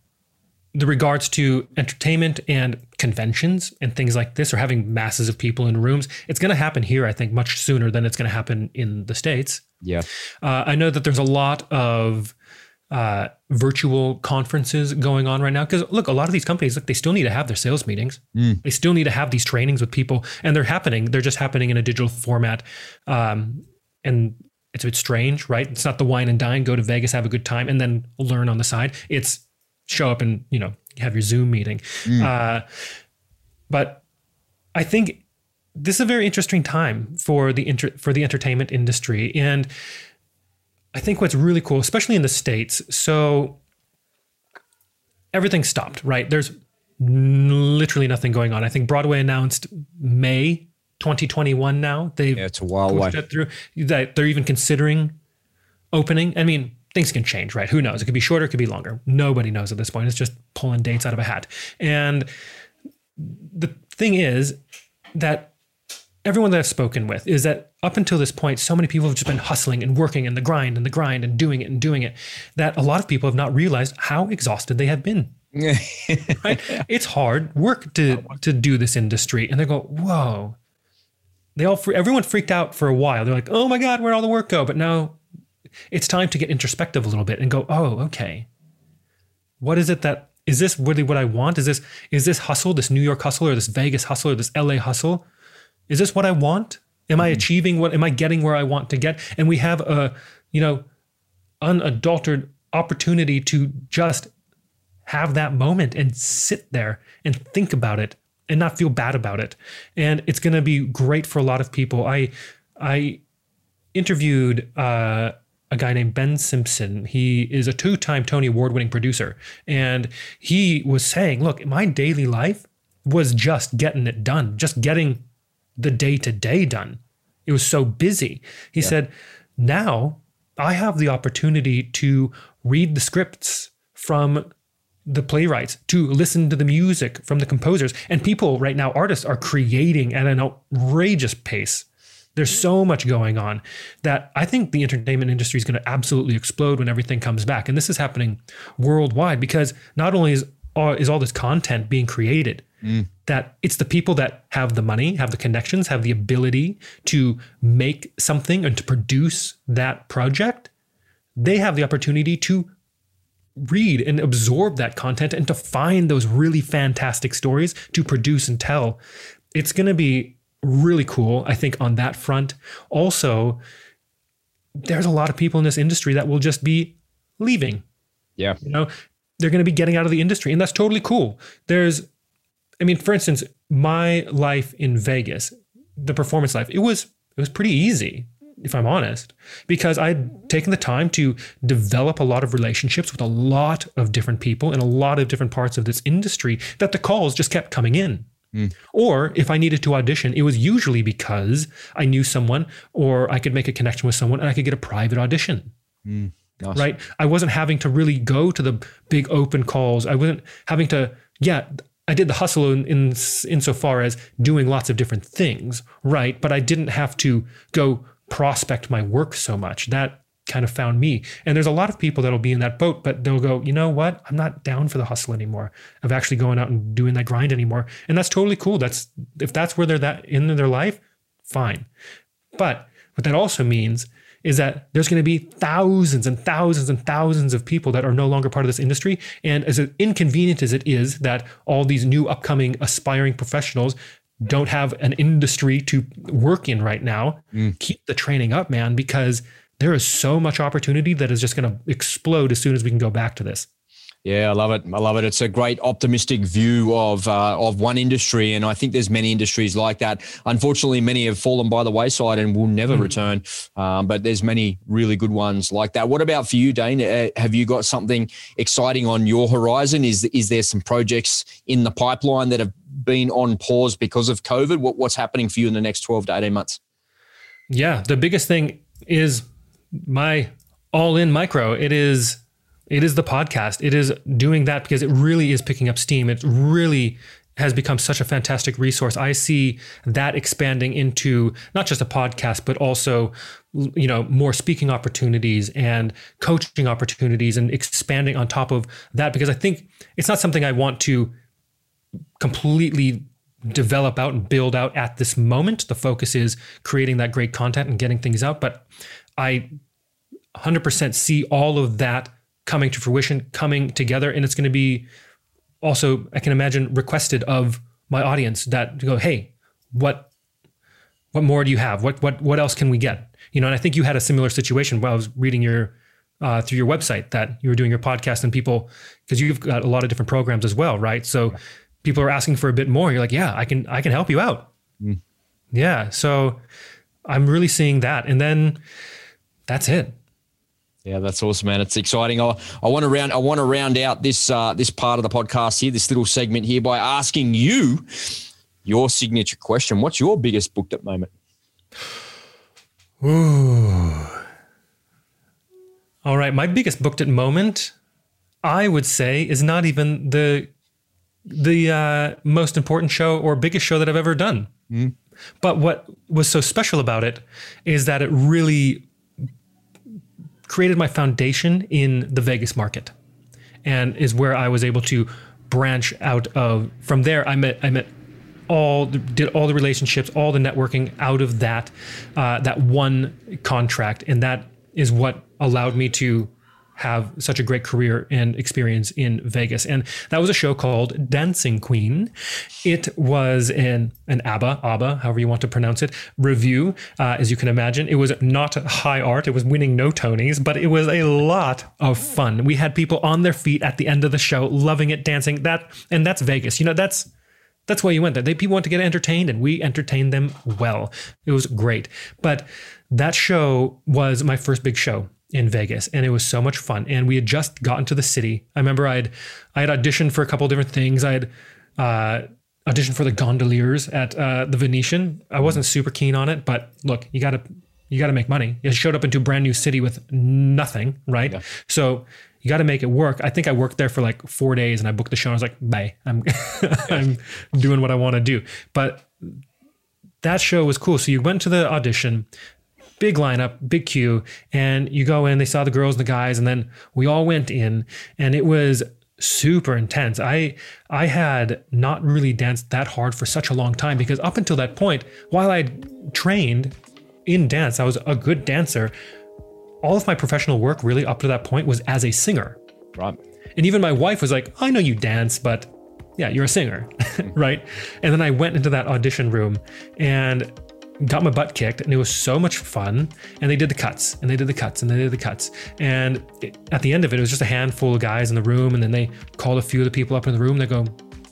the regards to entertainment and conventions and things like this, or having masses of people in rooms, it's going to happen here. I think much sooner than it's going to happen in the states.
Yeah,
uh, I know that there's a lot of uh, virtual conferences going on right now. Because look a lot of these companies look they still need to have their sales meetings. Mm. they still need to have these trainings with people and they're happening. They're just happening in a digital format. Um, and it's a bit strange right? It's not the wine and dine go to vegas have a good time and then learn on the side. It's show up and you know have your zoom meeting. Mm. uh, but i think this is a very interesting time for the inter- for the entertainment industry. And I think what's really cool, especially in the States, so everything stopped, right? There's literally nothing going on. I think Broadway announced May 2021 now. They've
yeah, it's a.
It through. That they're even considering opening. I mean, things can change, right? Who knows? It could be shorter, it could be longer. Nobody knows at this point. It's just pulling dates out of a hat. And the thing is that everyone that I've spoken with is that up until this point, so many people have just been hustling and working and the grind and the grind and doing it and doing it that a lot of people have not realized how exhausted they have been. *laughs* right? It's hard work to to do this industry, and they go, "Whoa!" They all, everyone freaked out for a while. They're like, "Oh my god, where'd all the work go?" But now it's time to get introspective a little bit and go, "Oh, okay. What is it that is this really what I want? Is this is this hustle, this New York hustle, or this Vegas hustle, or this LA hustle? Is this what I want? Am I mm-hmm. achieving what? Am I getting where I want to get? And we have a, you know, unadulterated opportunity to just have that moment and sit there and think about it and not feel bad about it. And it's going to be great for a lot of people. I I interviewed uh, a guy named Ben Simpson. He is a two-time Tony Award-winning producer, and he was saying, "Look, my daily life was just getting it done, just getting the day-to-day done. It was so busy." He yeah. said, "Now I have the opportunity to read the scripts from the playwrights, to listen to the music from the composers. And people right now, artists are creating at an outrageous pace. There's so much going on that I think the entertainment industry is going to absolutely explode when everything comes back. And this is happening worldwide because not only is all, is all this content being created, mm. that it's the people that have the money, have the connections, have the ability to make something and to produce that project. They have the opportunity to read and absorb that content and to find those really fantastic stories to produce and tell. It's going to be really cool, I think, on that front. Also, there's a lot of people in this industry that will just be leaving.
Yeah.
You know, they're going to be getting out of the industry, and that's totally cool. There's, I mean, for instance, my life in Vegas, the performance life, it was it was pretty easy if I'm honest, because I'd taken the time to develop a lot of relationships with a lot of different people in a lot of different parts of this industry that the calls just kept coming in. Mm. Or if I needed to audition, it was usually because I knew someone or I could make a connection with someone and I could get a private audition. Mm. Awesome. Right? I wasn't having to really go to the big open calls. I wasn't having to, yeah, I did the hustle in, in insofar as doing lots of different things, right? But I didn't have to go prospect my work so much. That kind of found me. And there's a lot of people that'll be in that boat, but they'll go, you know what? I'm not down for the hustle anymore of actually going out and doing that grind anymore. And that's totally cool. That's if that's where they're that in their life, fine. But what that also means is that there's going to be thousands and thousands and thousands of people that are no longer part of this industry. And as inconvenient as it is that all these new upcoming aspiring professionals don't have an industry to work in right now, mm. keep the training up, man, because there is so much opportunity that is just going to explode as soon as we can go back to this.
Yeah, I love it. I love it. It's a great optimistic view of uh, of one industry, and I think there's many industries like that. Unfortunately, many have fallen by the wayside and will never mm. return. Um, but there's many really good ones like that. What about for you, Dane? Uh, have you got something exciting on your horizon? Is is there some projects in the pipeline that have been on pause because of COVID? What, what's happening for you in the next 12 to 18 months?
Yeah, the biggest thing is my all in micro. It is it is the podcast. It is doing that because it really is picking up steam. It really has become such a fantastic resource. I see that expanding into not just a podcast, but also, you know, more speaking opportunities and coaching opportunities and expanding on top of that because I think it's not something I want to completely develop out and build out at this moment. The focus is creating that great content and getting things out. But I 100% see all of that coming to fruition, coming together. And it's going to be also, I can imagine, requested of my audience that to go, hey, what what more do you have? What what what else can we get? You know, and I think you had a similar situation while I was reading your uh, through your website that you were doing your podcast and people because you've got a lot of different programs as well, right? So people are asking for a bit more. You're like, yeah, I can I can help you out. Mm. Yeah. So I'm really seeing that. And then that's it.
Yeah, that's awesome, man. It's exciting. I, I want to round I want to round out this uh, this part of the podcast here, this little segment here, by asking you your signature question. What's your biggest booked at moment?
Ooh. All right, my biggest booked at moment, I would say, is not even the the uh, most important show or biggest show that I've ever done. But what was so special about it is that it really created my foundation in the Vegas market, and is where I was able to branch out of. From there, I met I met all did all the relationships, all the networking out of that uh, that one contract, and that is what allowed me to have such a great career and experience in Vegas. And that was a show called Dancing Queen. It was an an ABBA, ABBA, however you want to pronounce it, revue. Uh, as you can imagine, it was not high art. It was winning no Tonys, but it was a lot of fun. We had people on their feet at the end of the show, loving it, dancing. That and that's Vegas. You know, that's that's why you went there. They people want to get entertained, and we entertained them well. It was great. But that show was my first big show in Vegas, and it was so much fun. And we had just gotten to the city. I remember I'd I had auditioned for a couple different things. I had uh, auditioned for the gondoliers at uh, the Venetian. I wasn't super keen on it, but look, you got to you got to make money. You showed up into a brand new city with nothing, right? Yeah. So you got to make it work. I think I worked there for like four days, and I booked the show. And I was like, bye, I'm *laughs* I'm doing what I want to do. But that show was cool. So you went to the audition big lineup, big queue, and you go in, they saw the girls and the guys, and then we all went in, and it was super intense. I I had not really danced that hard for such a long time because up until that point, while I trained in dance, I was a good dancer. All of my professional work really up to that point was as a singer.
Right.
And even my wife was like, "I know you dance, but yeah, you're a singer." *laughs* right? And then I went into that audition room and got my butt kicked and it was so much fun. And they did the cuts and they did the cuts and they did the cuts. And it, at the end of it it was just a handful of guys in the room and then they called a few of the people up in the room. They go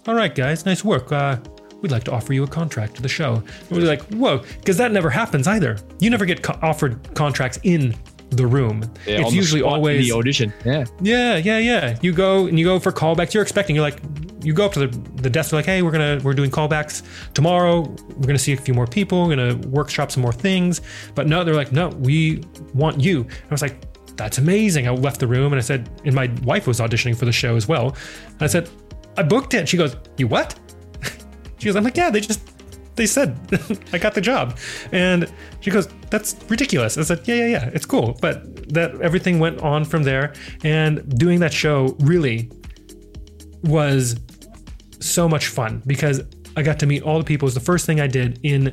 all right guys nice work. Uh, we'd like to offer you a contract to the show. And we're like whoa because that never happens either. You never get co- offered contracts in the room.
Yeah,
it's usually always
the audition. Yeah.
Yeah, yeah, yeah. You go and you go for callbacks. You're expecting. You're like, you go up to the, the desk. They're like, hey, we're gonna we're doing callbacks tomorrow. We're gonna see a few more people. We're gonna workshop some more things. But no, they're like, no, we want you. And I was like, that's amazing. I left the room and I said, and my wife was auditioning for the show as well. And I said, I booked it. She goes, you what? *laughs* she goes, I'm like, yeah, they just they said *laughs* I got the job. And she goes, That's ridiculous. I said, Yeah, yeah, yeah, it's cool. But that everything went on from there. And doing that show really was so much fun because I got to meet all the people. It was the first thing I did in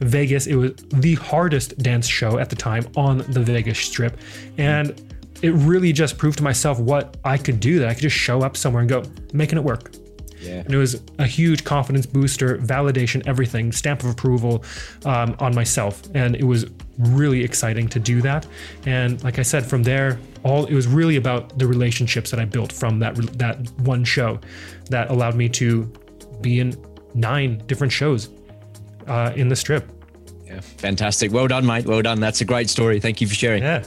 Vegas. It was the hardest dance show at the time on the Vegas Strip. And it really just proved to myself what I could do that I could just show up somewhere and go, making it work
yeah.
And it was a huge confidence booster, validation, everything, stamp of approval um, on myself. And it was really exciting to do that. And like I said, from there, all it was really about the relationships that I built from that that one show that allowed me to be in nine different shows uh, in the strip.
Yeah, fantastic. Well done, mate. Well done. That's a great story. Thank you for sharing.
Yeah.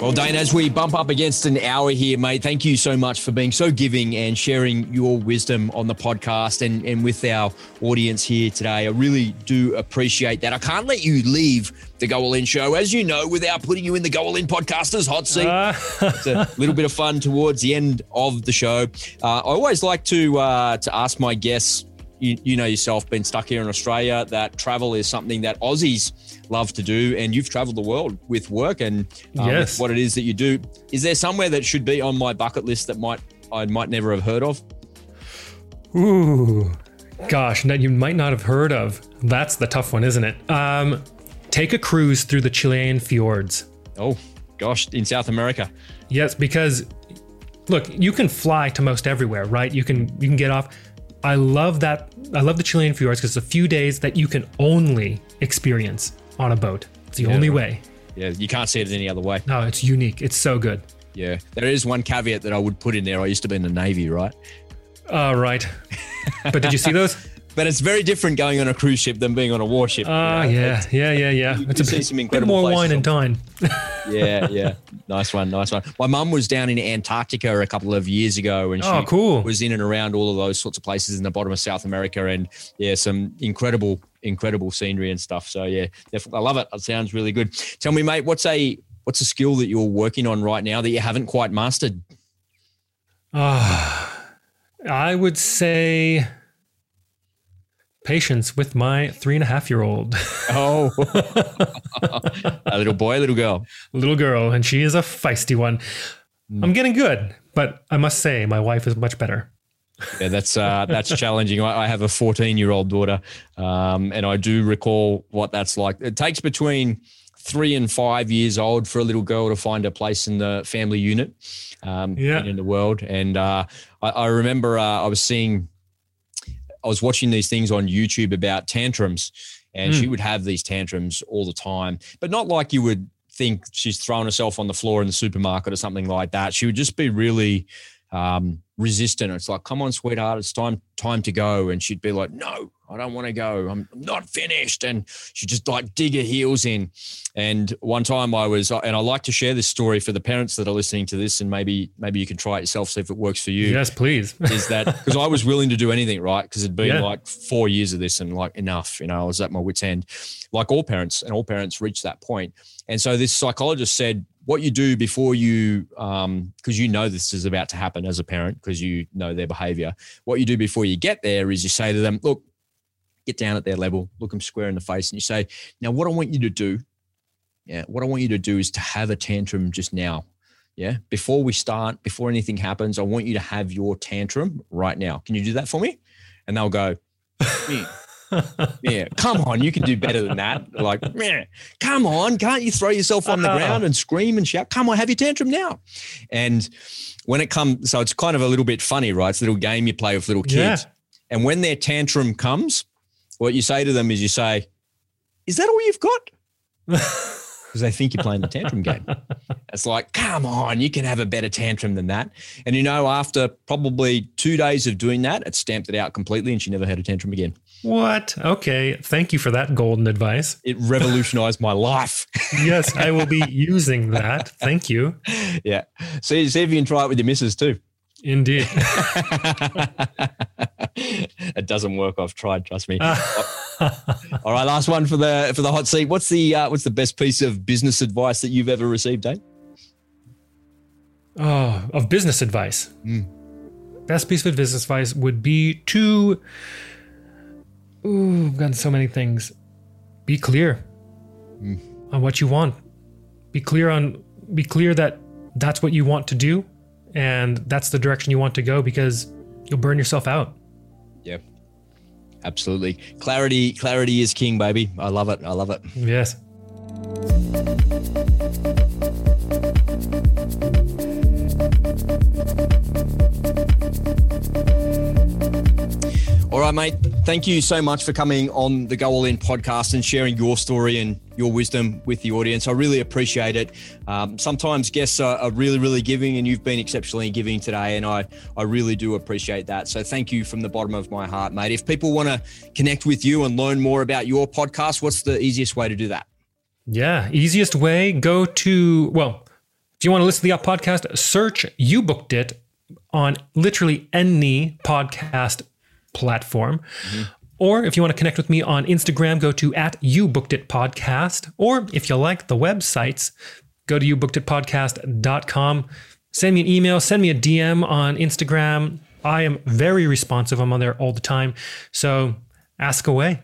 Well, Dane, as we bump up against an hour here, mate, thank you so much for being so giving and sharing your wisdom on the podcast and, and with our audience here today. I really do appreciate that. I can't let you leave the Go All In show, as you know, without putting you in the Go All In podcasters hot seat. Uh. it's a little bit of fun towards the end of the show. Uh, I always like to uh, to ask my guests you, you, know yourself, been stuck here in Australia, that travel is something that Aussies love to do. And you've traveled the world with work and um, yes. what it is that you do. Is there somewhere that should be on my bucket list that might I might never have heard of?
Ooh, gosh, that you might not have heard of. That's the tough one, isn't it? Um, take a cruise through the Chilean fjords.
Oh, gosh, in South America.
Yes, because look, you can fly to most everywhere, right? You can you can get off I love that. I love the Chilean fjords because it's a few days that you can only experience on a boat. It's the yeah, only way.
Yeah, you can't see it any other way.
No, it's unique. It's so good.
Yeah, there is one caveat that I would put in there. I used to be in the Navy, right?
Uh, right. but did you see those? *laughs*
but it's very different going on a cruise ship than being on a warship.
Ah, uh, you know? yeah, yeah, yeah, yeah. You, it's you a bit, some incredible bit more wine and dine. *laughs*
yeah, yeah. Nice one, nice one. My mum was down in Antarctica a couple of years ago, and she
oh, cool.
was in and around all of those sorts of places in the bottom of South America, and yeah, some incredible incredible scenery and stuff. So yeah, definitely, I love it. It sounds really good. Tell me, mate, what's a what's a skill that you're working on right now that you haven't quite mastered?
Uh, I would say patience with my three and a half year old.
Oh, *laughs* a little boy, a little girl,
little girl, and she is a feisty one. Mm. I'm getting good, but I must say my wife is much better.
Yeah, that's uh, that's challenging. I, I have a 14 year old daughter, um, and I do recall what that's like. It takes between three and five years old for a little girl to find a place in the family unit um, yeah. in the world. And uh, I, I, remember uh, I was seeing, I was watching these things on YouTube about tantrums, and mm. she would have these tantrums all the time, but not like you would think she's throwing herself on the floor in the supermarket or something like that. She would just be really um, resistant. It's like, come on, sweetheart, it's time time to go. And she'd be like, no, I don't want to go. I'm not finished. And she'd just like dig her heels in. And one time I was, and I like to share this story for the parents that are listening to this, and maybe maybe you can try it yourself, see if it works for you.
Yes, please. *laughs*
is that because I was willing to do anything, right? Because it'd been yeah. like four years of this, and like enough, you know, I was at my wits' end, like all parents, and all parents reach that point. And so this psychologist said, what you do before you, because um, you know this is about to happen as a parent, because you know their behavior. What you do before you get there is you say to them, look, get down at their level, look them square in the face, and you say, now what I want you to do, yeah, what I want you to do is to have a tantrum just now. Yeah. Before we start, before anything happens, I want you to have your tantrum right now. Can you do that for me? And they'll go, *laughs* yeah, come on, you can do better than that. Like, man, come on, can't you throw yourself on the *laughs* ground and scream and shout? Come on, have your tantrum now. And when it comes, so it's kind of a little bit funny, right? It's a little game you play with little kids. Yeah. And when their tantrum comes, what you say to them is you say, Is that all you've got? *laughs* because they think you're playing the tantrum game. It's like, come on, you can have a better tantrum than that. And you know, after probably two days of doing that, it stamped it out completely and she never had a tantrum again.
What? Okay. Thank you for that golden advice.
It revolutionized my life. *laughs*
yes, I will be using that. Thank you.
Yeah. See, see if you can try it with your missus too.
Indeed. *laughs*
it doesn't work. I've tried. Trust me. *laughs* All right, last one for the for the hot seat. What's the uh, what's the best piece of business advice that you've ever received, Dane?
Oh, of business advice. Mm. Best piece of business advice would be to. Ooh, I've gotten so many things. Be clear mm. on what you want. Be clear on. Be clear that that's what you want to do and that's the direction you want to go because you'll burn yourself out.
Yeah. Absolutely. Clarity clarity is king, baby. I love it. I love it.
Yes.
Mate. Thank you so much for coming on the Go All In podcast and sharing your story and your wisdom with the audience. I really appreciate it. Um, sometimes guests are, are, really, really giving, and you've been exceptionally giving today, and I, I really do appreciate that. So thank you from the bottom of my heart, mate. If people want to connect with you and learn more about your podcast, what's the easiest way to do that?
Yeah, easiest way, go to, well, if you want to listen to the podcast, search You Booked It on literally any podcast platform. Mm-hmm. Or if you want to connect with me on Instagram, go to at you booked it podcast. Or if you like the websites, go to youbookeditpodcast.com. Send me an email, send me a DM on Instagram. I am very responsive. I'm on there all the time. So ask away.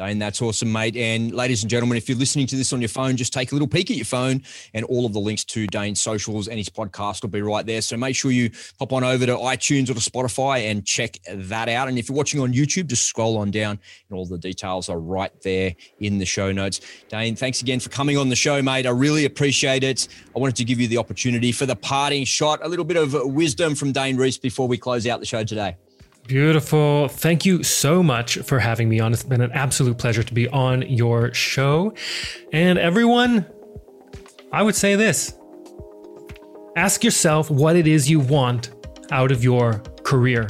Dane, that's awesome, mate. And ladies and gentlemen, if you're listening to this on your phone, just take a little peek at your phone, and all of the links to Dane's socials and his podcast will be right there. So make sure you pop on over to iTunes or to Spotify and check that out. And if you're watching on YouTube, just scroll on down, and all the details are right there in the show notes. Dane, thanks again for coming on the show, mate. I really appreciate it. I wanted to give you the opportunity for the parting shot, a little bit of wisdom from Dane Reis before we close out the show today.
Beautiful. Thank you so much for having me on. It's been an absolute pleasure to be on your show. And everyone, I would say this ask yourself what it is you want out of your career.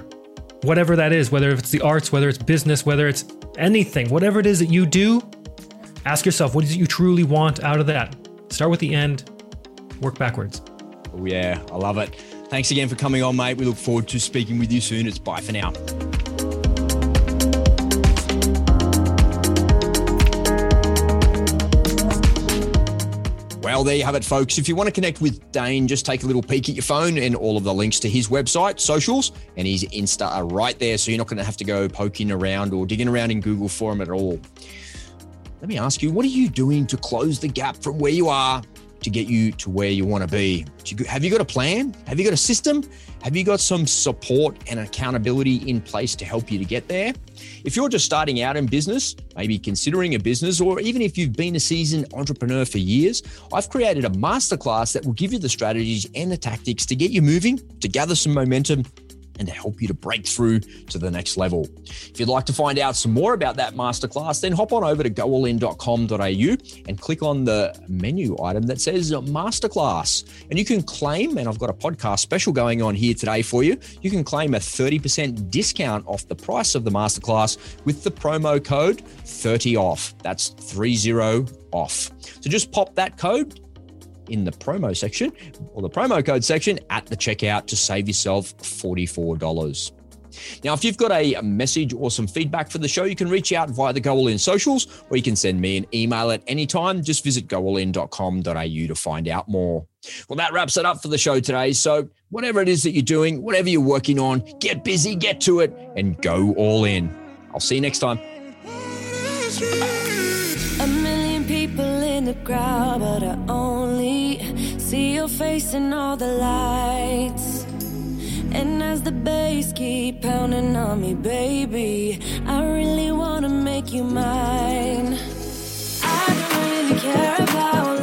Whatever that is, whether it's the arts, whether it's business, whether it's anything, whatever it is that you do, ask yourself what is it you truly want out of that. Start with the end, work backwards.
Oh, yeah, I love it. Thanks again for coming on, mate. We look forward to speaking with you soon. It's bye for now. Well, there you have it, folks. If you want to connect with Dane, just take a little peek at your phone, and all of the links to his website, socials, and his Insta are right there. So you're not going to have to go poking around or digging around in Google for him at all. Let me ask you, what are you doing to close the gap from where you are to get you to where you want to be? Have you got a plan? Have you got a system? Have you got some support and accountability in place to help you to get there? If you're just starting out in business, maybe considering a business, or even if you've been a seasoned entrepreneur for years, I've created a masterclass that will give you the strategies and the tactics to get you moving, to gather some momentum, and to help you to break through to the next level. If you'd like to find out some more about that masterclass, then hop on over to goallin.com.au and click on the menu item that says masterclass. And you can claim, and I've got a podcast special going on here today for you, you can claim a 30% discount off the price of the masterclass with the promo code 30 off. That's 30 off. So just pop that code in the promo section or the promo code section at the checkout to save yourself $44. Now, if you've got a message or some feedback for the show, you can reach out via the Go All In socials or you can send me an email at any time. Just visit goallin.com.au to find out more. Well, that wraps it up for the show today. So, whatever it is that you're doing, whatever you're working on, get busy, get to it, and go all in. I'll see you next time
your face in all the lights. And as the bass keep pounding on me, baby, I really wanna make you mine. I don't really care about